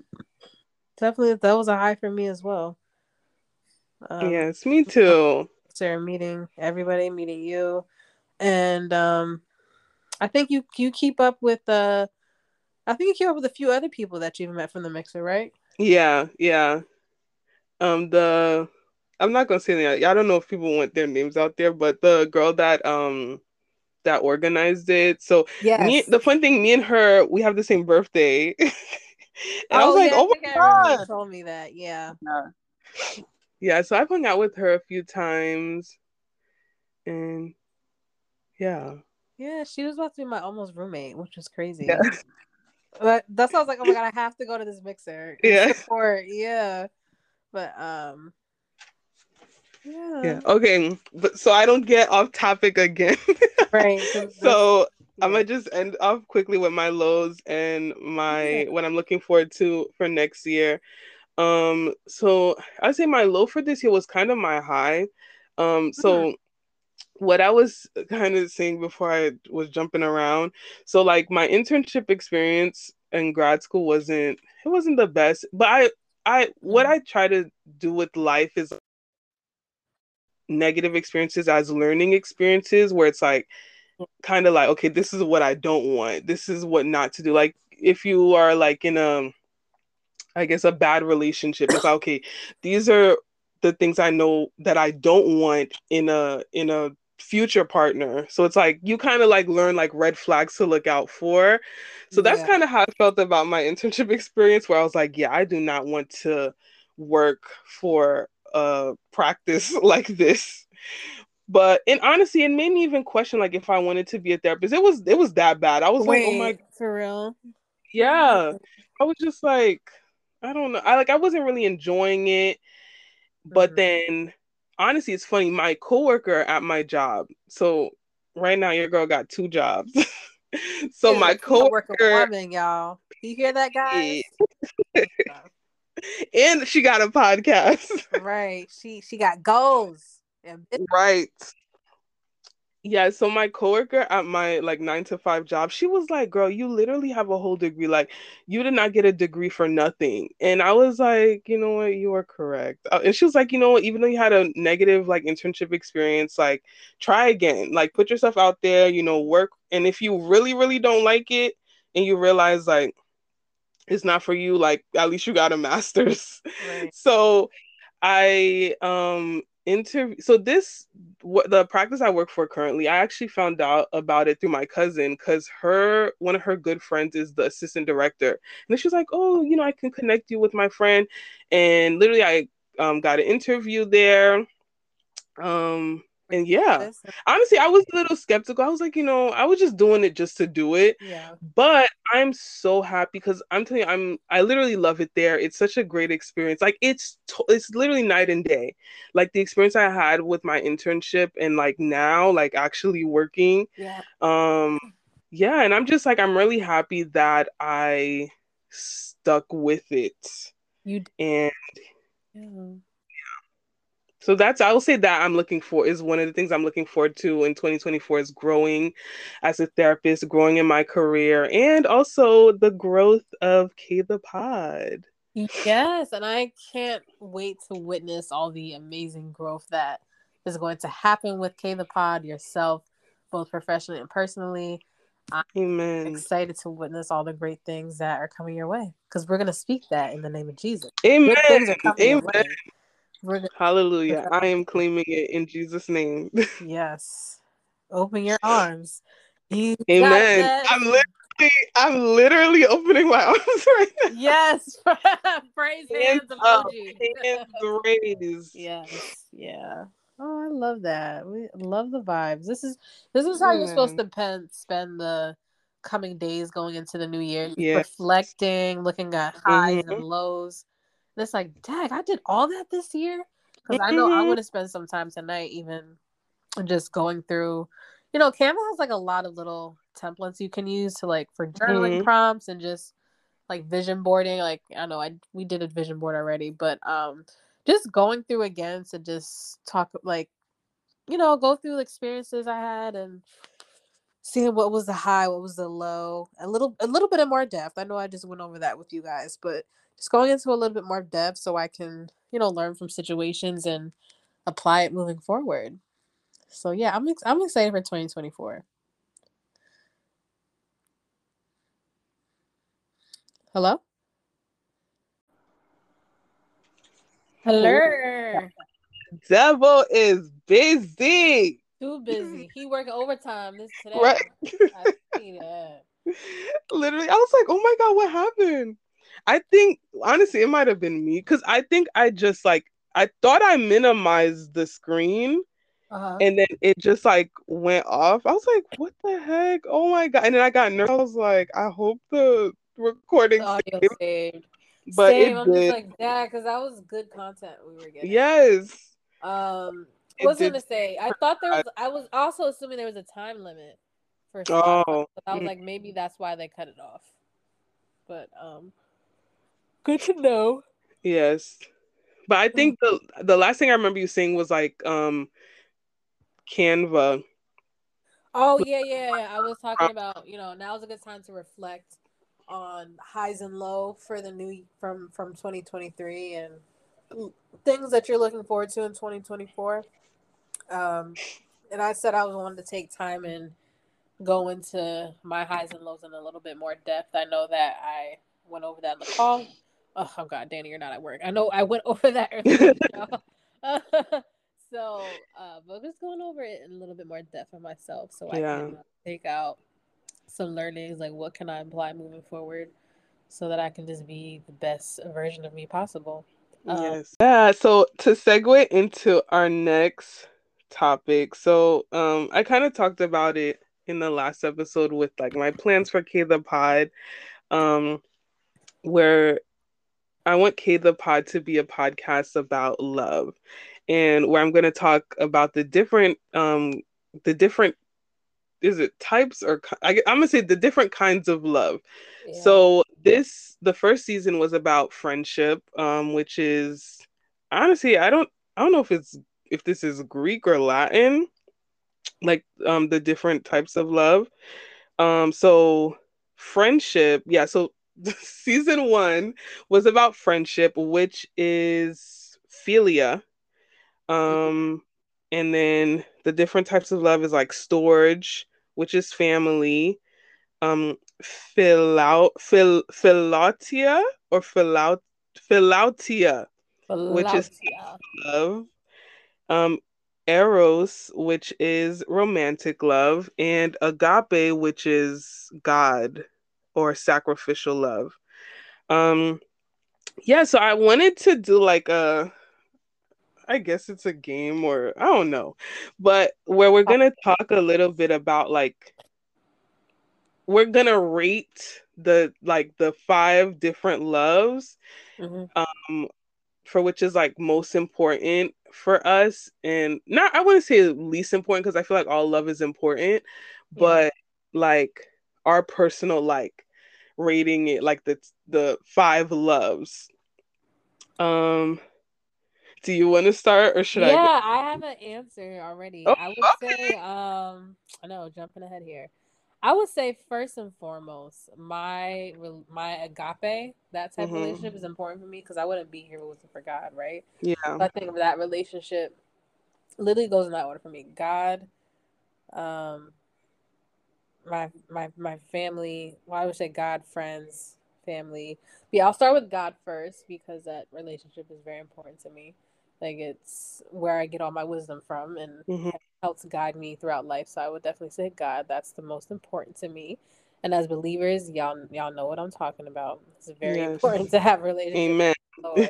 definitely that was a high for me as well. Um, yes, me too. Sarah meeting everybody, meeting you. And um I think you you keep up with uh I think you keep up with a few other people that you've met from the mixer, right? Yeah, yeah. Um, the I'm not gonna say that. I don't know if people want their names out there, but the girl that um that organized it. So yeah, the fun thing, me and her, we have the same birthday. and oh, I was like, yeah, oh my god, told me that. Yeah. yeah. Yeah, so I've hung out with her a few times, and yeah. Yeah, she was about to be my almost roommate, which was crazy. Yeah. But that's why I was like, oh my god, I have to go to this mixer. Yeah. Support. Yeah. But um yeah. yeah. Okay. But so I don't get off topic again. right. so yeah. I'm gonna just end off quickly with my lows and my what I'm looking forward to for next year. Um, so I'd say my low for this year was kind of my high. Um, so mm-hmm what I was kind of saying before I was jumping around. So like my internship experience in grad school wasn't it wasn't the best, but I I what mm-hmm. I try to do with life is negative experiences as learning experiences where it's like kind of like okay, this is what I don't want. This is what not to do. Like if you are like in a I guess a bad relationship, it's like, okay, these are the things I know that I don't want in a in a future partner. So it's like you kind of like learn like red flags to look out for. So that's yeah. kind of how I felt about my internship experience where I was like, yeah, I do not want to work for a practice like this. But in honesty, it made me even question like if I wanted to be a therapist. It was it was that bad. I was Wait, like, oh my for real. Yeah. I was just like, I don't know. I like I wasn't really enjoying it. But mm-hmm. then honestly, it's funny. My coworker at my job. So right now, your girl got two jobs. so yeah, my coworker, woman, y'all. You hear that, guys? and she got a podcast. right. She she got goals. Right. Yeah, so my coworker at my like nine to five job, she was like, "Girl, you literally have a whole degree. Like, you did not get a degree for nothing." And I was like, "You know what? You are correct." Uh, and she was like, "You know what? Even though you had a negative like internship experience, like try again. Like put yourself out there. You know, work. And if you really, really don't like it, and you realize like it's not for you, like at least you got a master's." Right. So I um interview so this what the practice i work for currently i actually found out about it through my cousin because her one of her good friends is the assistant director and she was like oh you know i can connect you with my friend and literally i um, got an interview there um and yeah, honestly, I was a little skeptical. I was like, you know, I was just doing it just to do it. Yeah. But I'm so happy because I'm telling you, I'm I literally love it there. It's such a great experience. Like it's it's literally night and day. Like the experience I had with my internship and like now, like actually working. Yeah. Um, yeah, and I'm just like I'm really happy that I stuck with it. You and. Yeah so that's I will say that I'm looking for is one of the things I'm looking forward to in 2024 is growing as a therapist, growing in my career, and also the growth of K the Pod. Yes, and I can't wait to witness all the amazing growth that is going to happen with K the Pod yourself, both professionally and personally. I'm Amen. excited to witness all the great things that are coming your way because we're going to speak that in the name of Jesus. Amen. Amen. Hallelujah. I am claiming it in Jesus' name. yes. Open your arms. You Amen. I'm literally I'm literally opening my arms right now. Yes. Praise hands, hands emoji. Hands raised. Yes. Yeah. Oh, I love that. We love the vibes. This is this is how you're supposed to pen, spend the coming days going into the new year. Reflecting, looking at highs mm-hmm. and lows it's like, dang, I did all that this year. Because. I know I'm mm-hmm. gonna spend some time tonight, even just going through. You know, Canva has like a lot of little templates you can use to like for journaling mm-hmm. prompts and just like vision boarding. Like I know I we did a vision board already, but um, just going through again to just talk like, you know, go through the experiences I had and seeing what was the high, what was the low, a little a little bit of more depth. I know I just went over that with you guys, but just going into a little bit more depth so I can, you know, learn from situations and apply it moving forward. So yeah, I'm ex- I'm excited for 2024. Hello? Hello. Devil is busy. Too busy. He working overtime this today. Right. I see that. Literally, I was like, "Oh my god, what happened?" I think honestly, it might have been me because I think I just like I thought I minimized the screen. Uh-huh. And then it just like went off. I was like, "What the heck? Oh my god!" And then I got nervous. I was like, "I hope the recording saved. saved. But Same. I'm did. just like, yeah, because that was good content we were getting. Yes. Um, I was gonna say. I thought there was. I was also assuming there was a time limit for. Oh. I was mm. like, maybe that's why they cut it off. But um, Good to know. Yes. But I think the the last thing I remember you saying was like um Canva. Oh yeah, yeah. I was talking about, you know, now's a good time to reflect on highs and low for the new from from 2023 and things that you're looking forward to in 2024. Um and I said I was wanting to take time and go into my highs and lows in a little bit more depth. I know that I went over that in the call oh, oh god, Danny, you're not at work. I know I went over that earlier. so, uh, but just going over it in a little bit more depth for myself, so yeah. I can uh, take out some learnings, like what can I apply moving forward, so that I can just be the best version of me possible. Um, yes. Yeah. So to segue into our next topic, so um, I kind of talked about it in the last episode with like my plans for K the Pod, um, where I want K the Pod to be a podcast about love, and where I'm going to talk about the different, um, the different, is it types or I, am gonna say the different kinds of love. Yeah. So this the first season was about friendship, um, which is honestly I don't I don't know if it's if this is Greek or Latin, like um the different types of love. Um, so friendship, yeah. So season one was about friendship, which is philia. Um, and then the different types of love is like storge, which is family. Um, philau, phil, philautia or philaut, philautia, which is love. Um, eros, which is romantic love, and agape, which is God or sacrificial love. Um, yeah, so I wanted to do like a I guess it's a game or I don't know, but where we're gonna talk a little bit about like we're gonna rate the like the five different loves, mm-hmm. um, for which is like most important for us, and not I wouldn't say least important because I feel like all love is important, but like our personal like rating it like the the five loves. Um do you want to start or should yeah, I? Yeah, I have an answer already. Oh, I would okay. say, um, I know, jumping ahead here. I would say first and foremost, my my agape, that type mm-hmm. of relationship is important for me because I wouldn't be here if it wasn't for God, right? Yeah. So I think of that relationship literally goes in that order for me. God, um, my my my family. Well, I would say God, friends, family. But yeah, I'll start with God first because that relationship is very important to me. Like it's where I get all my wisdom from and mm-hmm. helps guide me throughout life. So I would definitely say God. That's the most important to me. And as believers, y'all y'all know what I'm talking about. It's very yes. important to have relationships. Amen. Lord.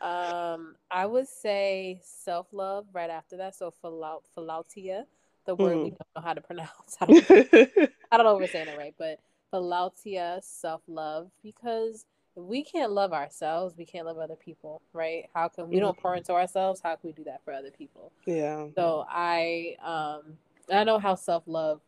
um, I would say self love right after that. So philautia, the word mm. we don't know how to pronounce. I don't, I don't know if we're saying it right, but philautia, self love, because if we can't love ourselves, we can't love other people, right? How can we don't pour mm-hmm. into ourselves? How can we do that for other people? Yeah. So I um I know how self love.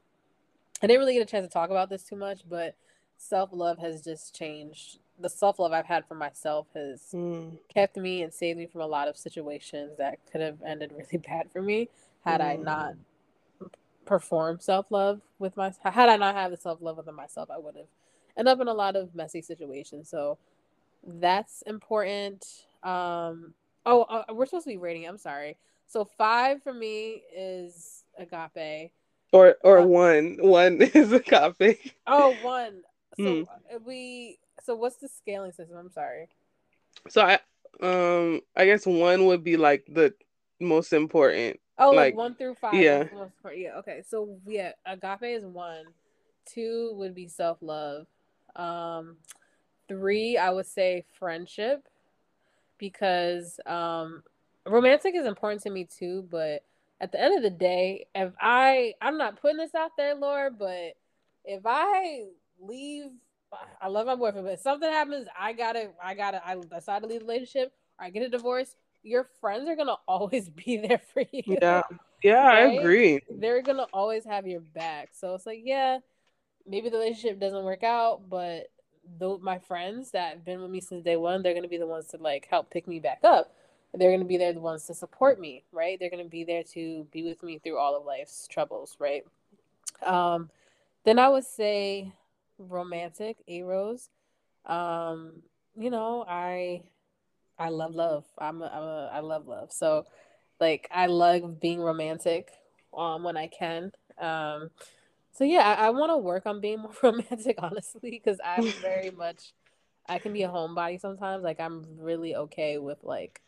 I didn't really get a chance to talk about this too much, but self love has just changed. The self love I've had for myself has mm. kept me and saved me from a lot of situations that could have ended really bad for me had mm. I not performed self love with my. Had I not had the self love within myself, I would have end up in a lot of messy situations. So that's important. Um, oh, uh, we're supposed to be rating. I'm sorry. So five for me is agape. Or or uh, one. One is agape. Oh, one. So mm. we. So what's the scaling system? I'm sorry. So I um I guess one would be like the most important. Oh, like, like one through five. Yeah. Yeah. Okay. So yeah, agape is one. Two would be self love. Um, three, I would say friendship because um, romantic is important to me too. But at the end of the day, if I, I'm not putting this out there, Lord, but if I leave, I love my boyfriend, but if something happens, I gotta, I gotta, I decide to leave the relationship or I get a divorce. Your friends are gonna always be there for you. Yeah, yeah, right? I agree. They're gonna always have your back. So it's like, yeah, maybe the relationship doesn't work out, but though my friends that have been with me since day one, they're gonna be the ones to like help pick me back up. They're gonna be there the ones to support me, right? They're gonna be there to be with me through all of life's troubles, right? Um, then I would say romantic, eros. Um, you know, I I love love. I'm a, I'm a I love love. So like I love being romantic um when I can. Um so yeah, I, I want to work on being more romantic, honestly, because I'm very much I can be a homebody sometimes. Like I'm really okay with like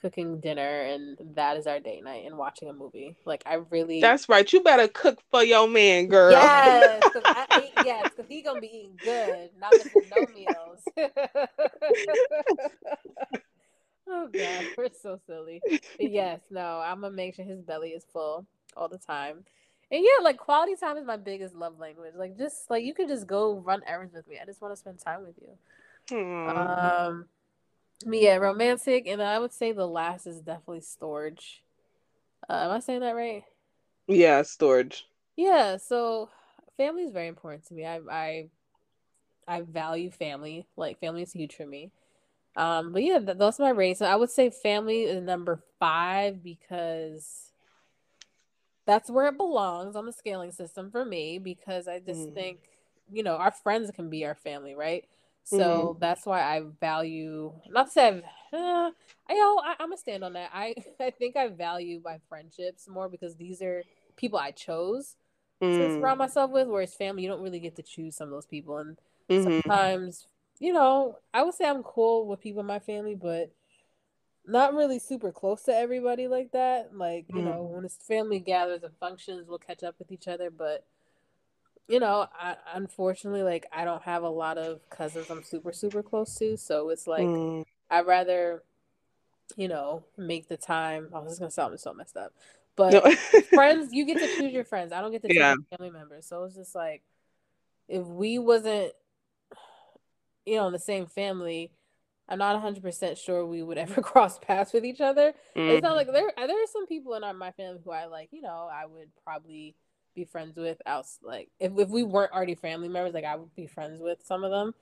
cooking dinner and that is our date night and watching a movie. Like I really That's right. You better cook for your man, girl. Yes, cause I, yes, because he gonna be eating good, not missing no meals. oh god, we're so silly. But yes, no, I'm gonna make sure his belly is full all the time. And yeah, like quality time is my biggest love language. Like just like you could just go run errands with me. I just want to spend time with you. Aww. Um yeah, romantic, and I would say the last is definitely storge. Uh, am I saying that right? Yeah, storge. Yeah, so family is very important to me. I I I value family. Like family is huge for me. Um, but yeah, th- those are my ratings. So I would say family is number five because that's where it belongs on the scaling system for me. Because I just mm. think, you know, our friends can be our family, right? So mm-hmm. that's why I value. Not to say I've, uh, I know I, am gonna stand on that. I I think I value my friendships more because these are people I chose mm. to surround myself with. Whereas family, you don't really get to choose some of those people, and mm-hmm. sometimes you know, I would say I'm cool with people in my family, but not really super close to everybody like that. Like, you mm. know, when it's family gathers and functions, we'll catch up with each other. But, you know, I, unfortunately, like, I don't have a lot of cousins I'm super, super close to. So it's like, mm. I'd rather, you know, make the time. Oh, this is to sound so messed up. But no. friends, you get to choose your friends. I don't get to choose yeah. family members. So it's just like, if we wasn't you know, in the same family, I'm not 100% sure we would ever cross paths with each other. Mm-hmm. It's not like there there are some people in our, my family who I like, you know, I would probably be friends with out like if, if we weren't already family members, like I would be friends with some of them.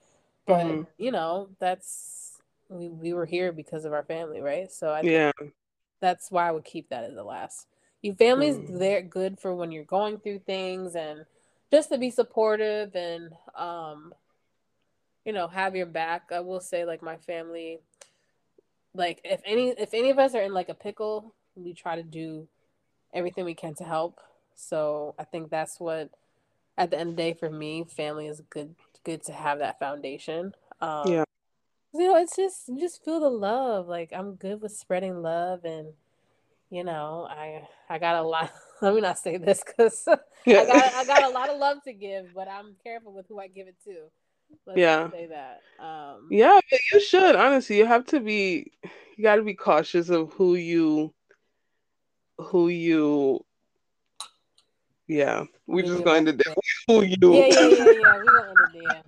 But, mm-hmm. you know, that's we, we were here because of our family, right? So I yeah. that's why I would keep that as the last. Your family's mm. there good for when you're going through things and just to be supportive and um you know, have your back. I will say like my family like if any if any of us are in like a pickle, we try to do everything we can to help. So I think that's what at the end of the day for me, family is good good to have that foundation. Um yeah. You know, it's just you just feel the love. Like I'm good with spreading love and you know, I I got a lot let me not say this because yeah. I got I got a lot of love to give, but I'm careful with who I give it to. Let's yeah. Say that. Um, yeah, you should. Honestly, you have to be. You got to be cautious of who you. Who you. Yeah, we're just going to do who you. Yeah, yeah, yeah, yeah. We're going to there.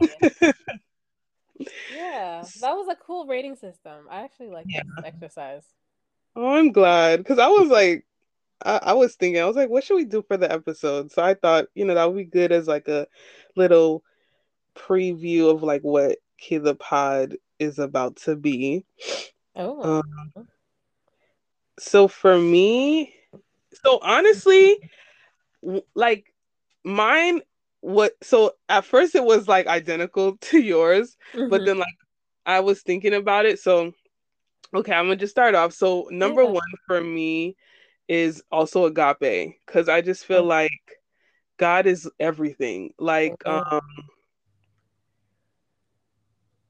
We going to Yeah, that was a cool rating system. I actually like yeah. this exercise. Oh, I'm glad because I was like, I, I was thinking, I was like, what should we do for the episode? So I thought, you know, that would be good as like a little preview of like what K the Pod is about to be. Oh. Um, so for me, so honestly, like mine what so at first it was like identical to yours, mm-hmm. but then like I was thinking about it. So okay, I'm gonna just start off. So number yeah. one for me is also agape because I just feel oh. like God is everything. Like um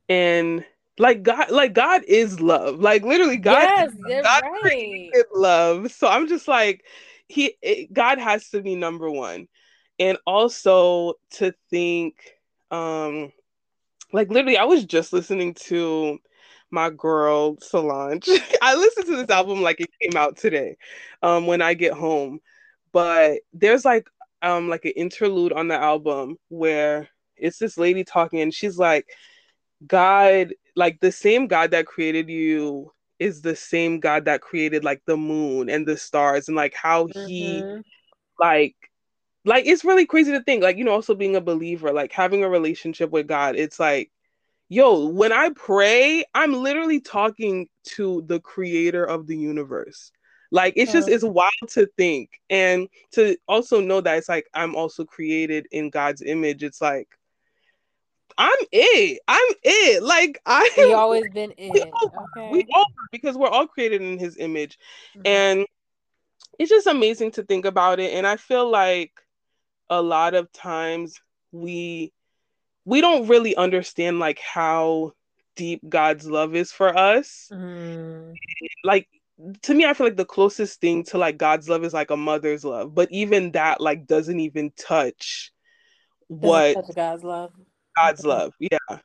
and like God, like God is love. Like literally, God, yes, God right. created love. So I'm just like, he, it, God has to be number one, and also to think, um, like literally, I was just listening to my girl Solange. I listened to this album like it came out today, um, when I get home. But there's like um like an interlude on the album where it's this lady talking and she's like God, like the same God that created you is the same God that created like the moon and the stars and like how he mm-hmm. like like it's really crazy to think like you know also being a believer like having a relationship with God it's like yo when I pray I'm literally talking to the creator of the universe like it's just it's wild to think and to also know that it's like I'm also created in God's image it's like I'm it. I'm it. Like I you always been it. We all, okay. we all because we're all created in his image. Mm-hmm. And it's just amazing to think about it. And I feel like a lot of times we we don't really understand like how deep God's love is for us. Mm. Like to me, I feel like the closest thing to like God's love is like a mother's love, but even that like doesn't even touch what touch God's love. God's love. Yeah.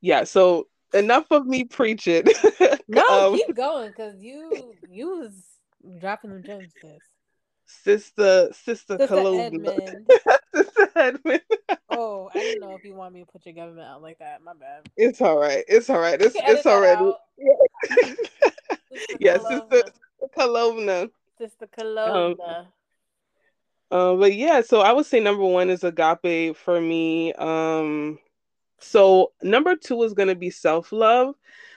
Yeah. So enough of me preaching. no, um, keep going because you you was dropping them gems, sis. Sister, sister, sister Edmund. sister Edmund. oh, I didn't know if you want me to put your government out like that. My bad. It's all right. It's all right. It's it's all right. yeah, sister Kalovna. Sister Kalovna. Um, uh, but yeah, so I would say number one is agape for me. Um, So number two is gonna be self love,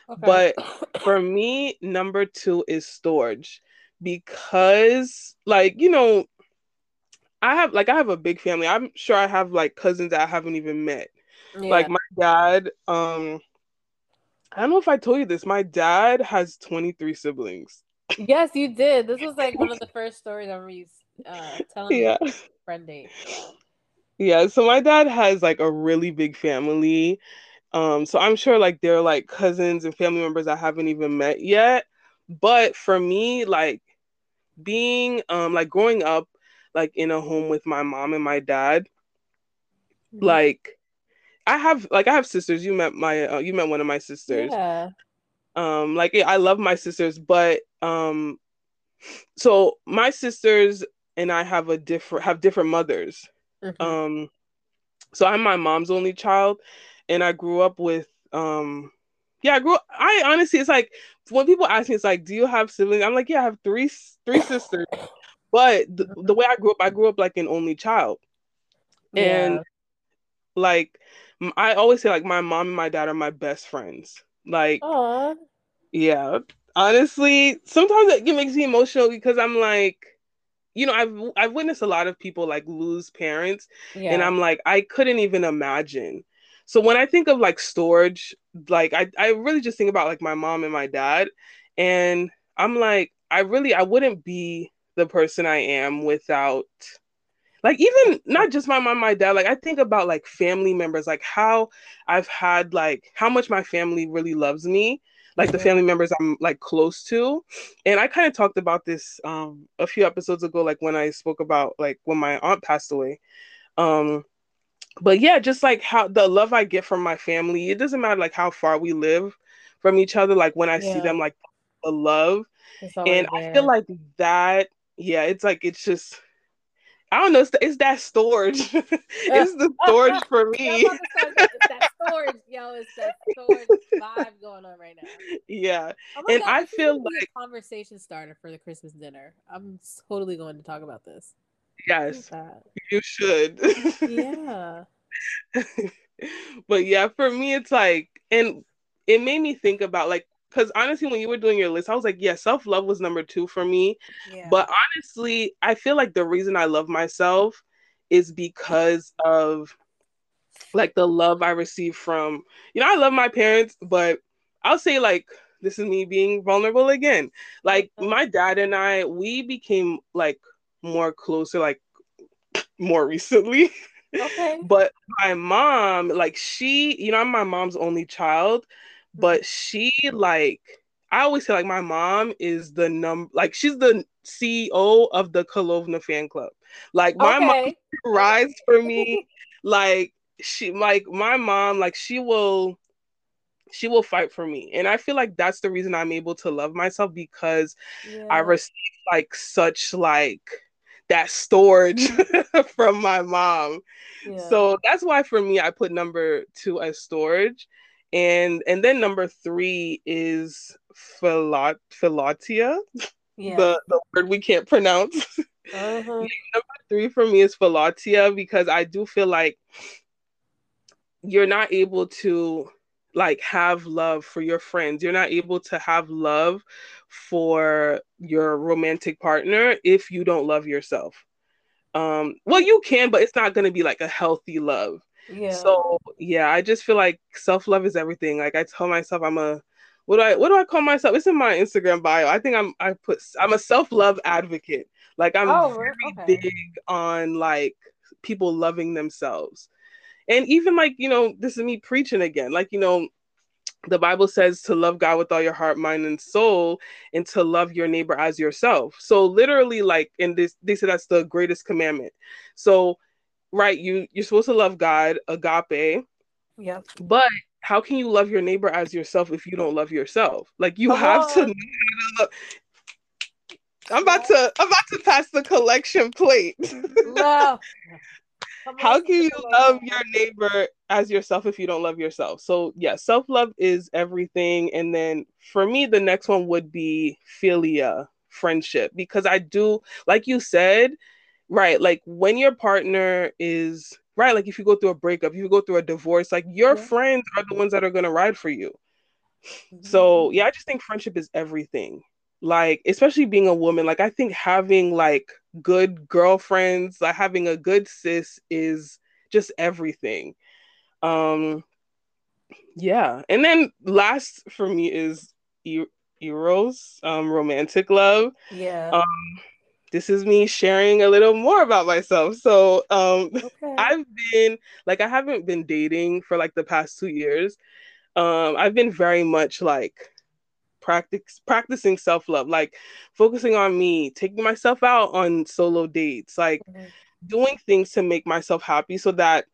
okay. but for me, number two is storge because, like, you know, I have like I have a big family. I'm sure I have like cousins that I haven't even met. Yeah. Like my dad, um, I don't know if I told you this. My dad has 23 siblings. Yes, you did. This was like one of the first stories I remember you uh, telling yeah. me friend date. Yeah, so my dad has like a really big family. Um, so I'm sure like they're like cousins and family members I haven't even met yet. But for me, like being um like growing up like in a home with my mom and my dad, mm-hmm. like I have like I have sisters. You met my uh, you met one of my sisters. Yeah. Um, like I love my sisters, but um, so my sisters and I have a different have different mothers. Mm-hmm. Um, so I'm my mom's only child, and I grew up with um, yeah, I grew. Up, I honestly, it's like when people ask me, it's like, do you have siblings? I'm like, yeah, I have three three sisters, but the, the way I grew up, I grew up like an only child, yeah. and like I always say, like my mom and my dad are my best friends. Like, Aww. yeah, honestly, sometimes it makes me emotional because I'm like you know i've i've witnessed a lot of people like lose parents yeah. and i'm like i couldn't even imagine so when i think of like storge like i i really just think about like my mom and my dad and i'm like i really i wouldn't be the person i am without like even not just my mom my dad like i think about like family members like how i've had like how much my family really loves me like the family members I'm like close to. And I kind of talked about this um a few episodes ago, like when I spoke about like when my aunt passed away. Um but yeah, just like how the love I get from my family, it doesn't matter like how far we live from each other, like when I yeah. see them like the love. And there. I feel like that, yeah, it's like it's just I don't know. It's, the, it's that storge. it's the storge for me. it's yo. It's that storge vibe going on right now. Yeah, oh and God, I feel like a conversation starter for the Christmas dinner. I'm totally going to talk about this. Yes, you should. yeah. but yeah, for me, it's like, and it made me think about like because honestly, when you were doing your list, I was like, yeah, self love was number two for me. Yeah. But honestly, I feel like the reason I love myself is because of like the love I receive from, you know, I love my parents, but I'll say like this is me being vulnerable again. Like mm-hmm. my dad and I, we became like more closer, like more recently. Okay. but my mom, like she, you know, I'm my mom's only child but she like I always say like my mom is the num like she's the CEO of the Kolovna fan club. Like my okay. mom rides for me. like she like my mom like she will she will fight for me and i feel like that's the reason i'm able to love myself because yeah. i received like such like that storge from my mom yeah. so that's why for me i put number two as storge and and then number three is philot philautia yeah. the the word we can't pronounce uh-huh. number three for me is philautia because i do feel like you're not able to like have love for your friends you're not able to have love for your romantic partner if you don't love yourself um well you can but it's not going to be like a healthy love yeah. So yeah, I just feel like self love is everything. Like I tell myself I'm a what do I what do I call myself? It's in my Instagram bio. I think I'm I put I'm a self love advocate. Like I'm oh, very okay. big on like people loving themselves. And even like, you know, this is me preaching again. Like, you know, the Bible says to love God with all your heart, mind, and soul, and to love your neighbor as yourself. So literally, like in this, they say that's the greatest commandment. So right you you're supposed to love god agape yeah but how can you love your neighbor as yourself if you don't love yourself like you Come have to i'm about to i'm about to pass the collection plate no. how can you love your neighbor as yourself if you don't love yourself so yeah self-love is everything and then for me the next one would be philia friendship because i do like you said right like when your partner is right? Like if you go through a breakup, if you go through a divorce, like your Yeah. friends are the ones that are gonna ride for you. Mm-hmm. So yeah, I just think friendship is everything. Like, especially being a woman, like I think having like good girlfriends, like having a good sis is just everything. Um yeah. And then last for me is e- eros, um, romantic love. yeah. Um this is me sharing a little more about myself. So um okay. I've been like I haven't been dating for like the past two years. Um, I've been very much like practice practicing self-love, like focusing on me, taking myself out on solo dates, like Mhm. doing things to make myself happy so that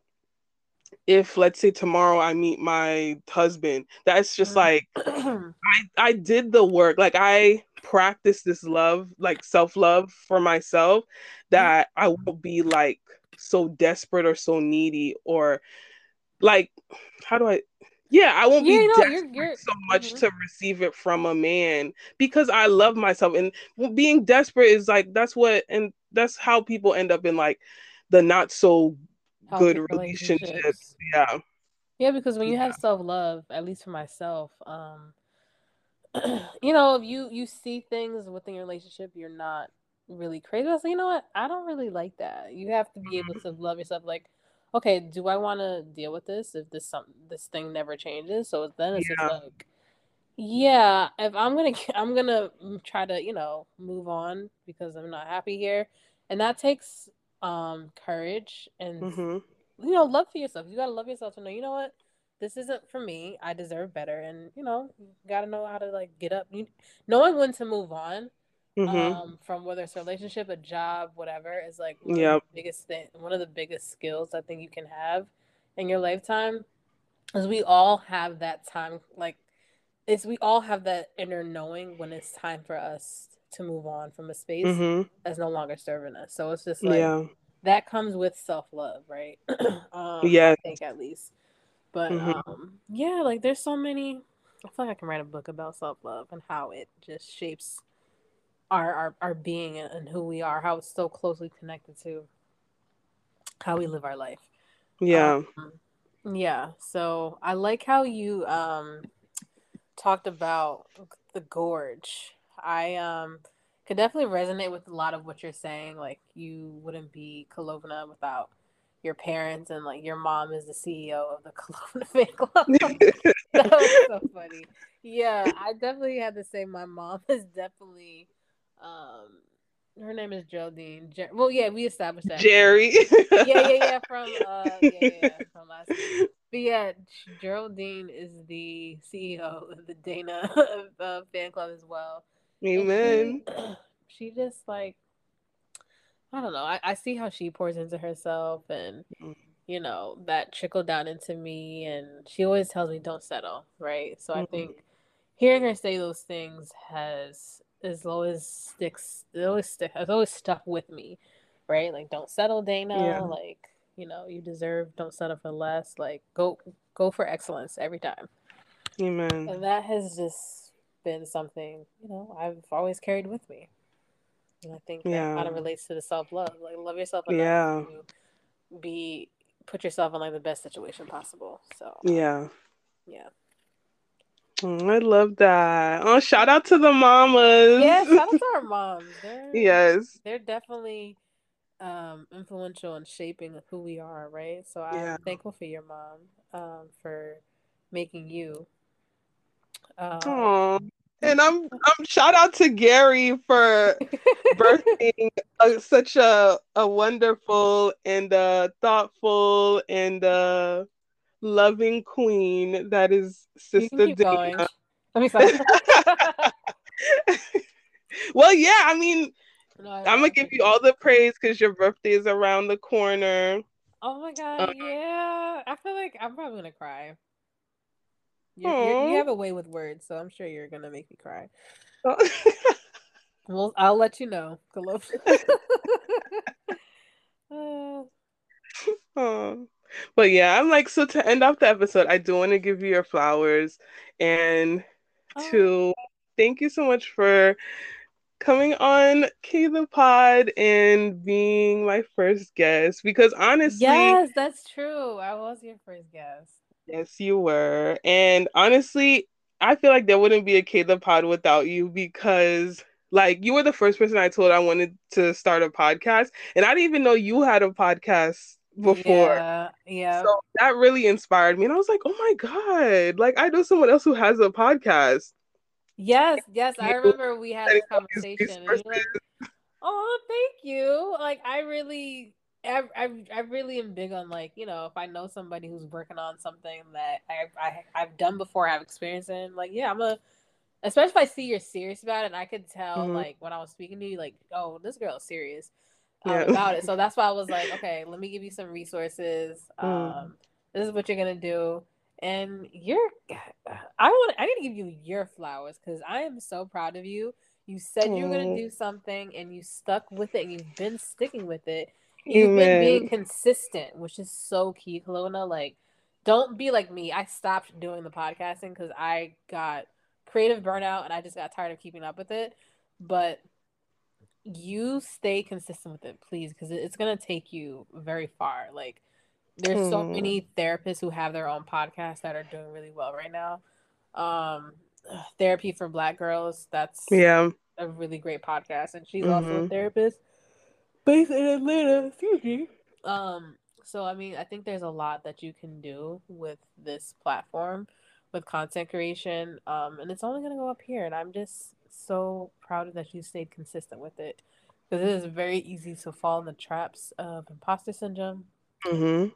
if let's say tomorrow I meet my husband, that's just Mhm. like I I did the work. Like I practice this love, like self-love for myself that I won't be like so desperate or so needy or like how do I yeah, I won't Yeah, be no, desperate you're- you're- so much mhm. to receive it from a man because I love myself and being desperate is like that's what and that's how people end up in like the not so good Healthy relationships. Yeah. Yeah, because when you Yeah. have self love, at least for myself, um, you know, if you you see things within your relationship, you're not really crazy. So you know what? I don't really like that. You have to be able to love yourself. Like, okay, do I want to deal with this if this some this thing never changes? So then it's just Yeah. like, yeah, if I'm gonna I'm gonna try to you know move on because I'm not happy here, and that takes um courage and hmm you know, love for yourself. You gotta love yourself to know, you know what, this isn't for me. I deserve better, and you know, you gotta know how to like get up. You, knowing when to move on hmm um, from whether it's a relationship, a job, whatever, is like one of Yep. the biggest thing, one of the biggest skills I think you can have in your lifetime. Is we all have that time, like it's we all have that inner knowing when it's time for us to move on from a space hmm that's no longer serving us. So it's just like Yeah. that comes with self love, right? um, Yes. I think at least. But Mhm. um, yeah, like there's so many. I feel like I can write a book about self love and how it just shapes our, our our being and who we are, how it's so closely connected to how we live our life. Yeah. Um, yeah. So I like how you um talked about the storge. I um could definitely resonate with a lot of what you're saying. Like you wouldn't be Kolovna without your parents and like your mom is the CEO of the Kolovna fan club. that was so funny. Yeah, I definitely had to say my mom is definitely um her name is Geraldine. Ger- well, yeah, we established that. Jerry. yeah, yeah, yeah. From uh, yeah, yeah, from last week. But yeah, Geraldine is the CEO of the Dayna uh, fan club as well. Amen. She, she just like, I don't know. I, I see how she pours into herself, and Mm. you know that trickled down into me. And she always tells me, "Don't settle." Right. So I Mhm. think hearing her say those things has is always sticks. Always stick. Has always stuck with me. Right. Like, don't settle, Dayna. Yeah. Like, you know, you deserve. Don't settle for less. Like, go go for excellence every time. Amen. And that has just been something, you know, I've always carried with me. And I think that kind of relates to the self love. Like love yourself enough Yeah. to be put yourself in like the best situation possible. So Yeah. yeah. Mm, I love that. Oh, shout out to the mamas. Yeah, shout out to our moms. They're yes. they're definitely um influential in shaping who we are, right? So I'm Yeah. thankful for your mom, um, for making you. Um, Aw. And I'm I'm shout out to Gary for birthing uh, such a a wonderful and uh thoughtful and uh loving queen that is Sister can keep going. Dayna. Let me stop. well, yeah, I mean, No, I I'm gonna give you all the praise because your birthday is around the corner. Oh my god, Uh, yeah. I feel like I'm probably gonna cry. You, you have a way with words, so I'm sure you're gonna make me cry. Well, I'll let you know. Uh, Aw. But yeah, I'm like, so to end off the episode, I do want to give you your flowers and oh, to thank you so much for coming on K the Pod and being my first guest because honestly, yes, that's true. I was your first guest. Yes, you were. And honestly, I feel like there wouldn't be a K the Pod without you because like you were the first person I told I wanted to start a podcast, and I didn't even know you had a podcast before. Yeah, yeah. So that really inspired me, and I was like, "Oh my god! Like I know someone else who has a podcast." Yes, yes. I remember we had this conversation, like, "Oh, thank you." Like I really, I, I, I really am big on like you know if I know somebody who's working on something that I, I I've done before, I've experienced in, like yeah, I'm a especially if I see you're serious about it, and I could tell mm-hmm. like when I was speaking to you, like, oh, this girl is serious um, yeah. about it. So that's why I was like, okay, let me give you some resources. Mm. Um, mm. This is what you're gonna do, and you're. I want. I need to give you your flowers because I am so proud of you. You said mm. you were gonna do something, and you stuck with it, and you've been sticking with it. You've Amen. been being consistent, which is so key, Kelowna. Like, don't be like me. I stopped doing the podcasting because I got creative burnout and I just got tired of keeping up with it. But you stay consistent with it, please, because it's gonna take you very far. Like there's so hmm. many therapists who have their own podcasts that are doing really well right now. Um, therapy for Black girls. That's yeah, a really great podcast, and she's mm-hmm. also a mm-hmm. therapist based in Atlanta. Excuse me. Um, so I mean, I think there's a lot that you can do with this platform with content creation. Um, and it's only going to go up here. And I'm just so proud that you stayed consistent with it because it is very easy to fall in the traps of imposter syndrome. Mm-hmm.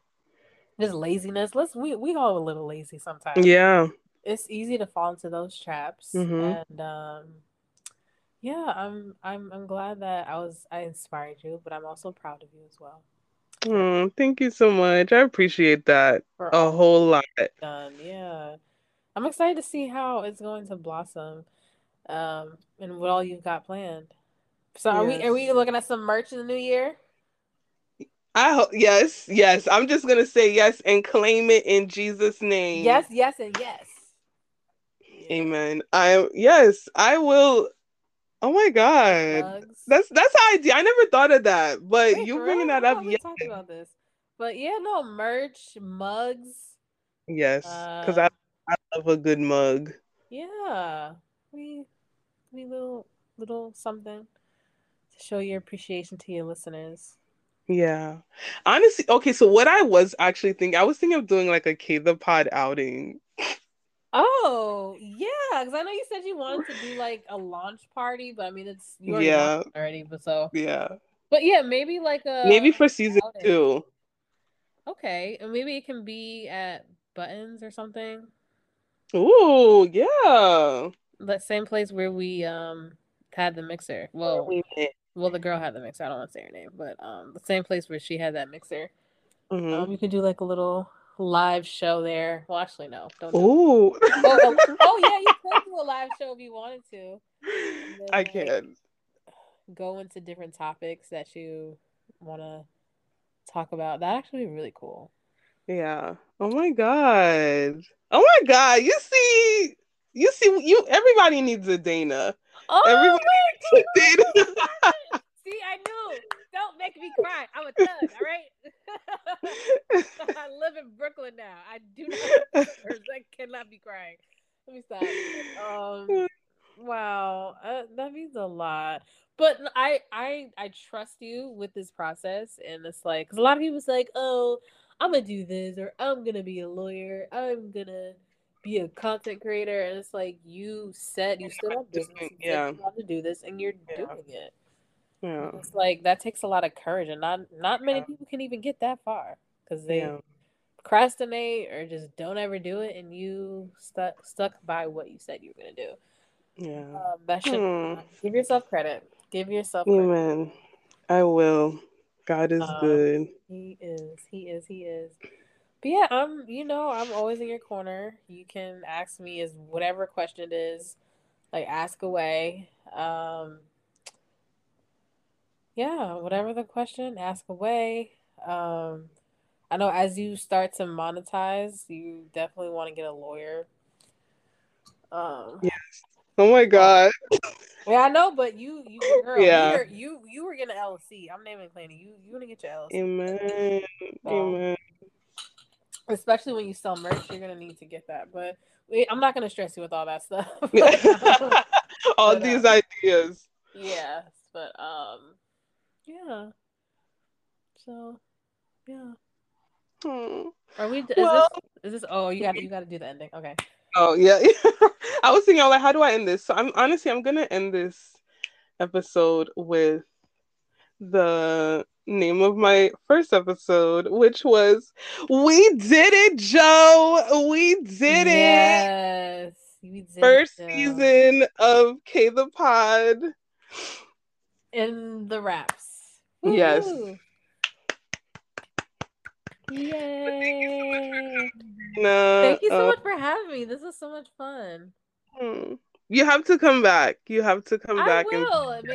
Just laziness. Let's we we all a little lazy sometimes. Yeah, it's easy to fall into those traps, mm-hmm. and um, yeah, I'm I'm I'm glad that I was I inspired you, but I'm also proud of you as well. Oh, thank you so much. I appreciate that For a whole lot. Done. Yeah. I'm excited to see how it's going to blossom, um, and what all you've got planned. So are yes. we are we looking at some merch in the new year? I hope yes, yes. I'm just gonna say yes and claim it in Jesus' name. Yes, yes, and yes. Amen. I yes, I will. Oh my god, that's that's how I do. I never thought of that, but Wait, you bringing that up. Yeah, talked about this, but yeah, no merch, mugs. Yes, because uh, I I love a good mug. Yeah, we we little little something to show your appreciation to your listeners. Yeah, honestly, okay. So what I was actually thinking, I was thinking of doing like a K the Pod outing. Oh yeah, because I know you said you wanted to do like a launch party, but I mean it's you already yeah already, but so yeah. But yeah, maybe like a maybe for season outing. two. Okay, and maybe it can be at Buttons or something. Ooh, yeah. The same place where we um had the mixer. Well, we well, the girl had the mixer. I don't want to say her name, but um, the same place where she had that mixer. Mm-hmm. Um, you could do like a little live show there. Well, actually, no. Don't. Do Ooh. oh, oh, oh, yeah, you could do a live show if you wanted to. Then, I can. Like, go into different topics that you want to talk about. That actually be really cool. Yeah. Oh my god. Oh my god. You see, you see, you everybody needs a Dayna. Oh, everybody needs a Dayna. see, I knew. Don't make me cry. I'm a thug, all right? I live in Brooklyn now. I do not I cannot be crying. Let me stop. Um wow. Uh, that means a lot but I I I trust you with this process, and it's like because a lot of people say like, oh, I'm gonna do this or I'm gonna be a lawyer. I'm gonna be a content creator, and it's like you said you stood up business. yeah, you want to do this, and you're yeah. doing it. Yeah, it's like that takes a lot of courage, and not not many yeah. people can even get that far because they yeah. procrastinate or just don't ever do it, and you stuck stuck by what you said you were gonna do. Yeah, um, that should hmm. give yourself credit. Give yourself. Amen. I will. God is um, good. He is. He is. He is. But yeah, I'm. You know, I'm always in your corner. You can ask me as whatever question it is, like ask away. Um. Yeah, whatever the question, ask away. Um, I know as you start to monetize, you definitely want to get a lawyer. Um, yes. Oh my god. Yeah, I know, but you, you, girl, Yeah. you, you, you were getting an LLC. I'm naming planning. You, you want to get your LLC, Amen. Wow. Amen. Especially when you sell merch. You're gonna need to get that. But wait, I'm not gonna stress you with all that stuff. All But, these uh, ideas. yes, but um, yeah. So, yeah. Hmm. Are we? Is Well- this? Is this? Oh, you got you got to do the ending. Okay. Oh yeah. I was thinking, like, how do I end this? So I'm honestly, I'm gonna end this episode with the name of my first episode, which was "We Did It, Joe. We did it." Yes. First it. season of K the Pod. in the wraps. Yes. Yay! Thank you so uh, much for having me. This is so much fun. hmm. You have to come back. You have to come I back and will. Maybe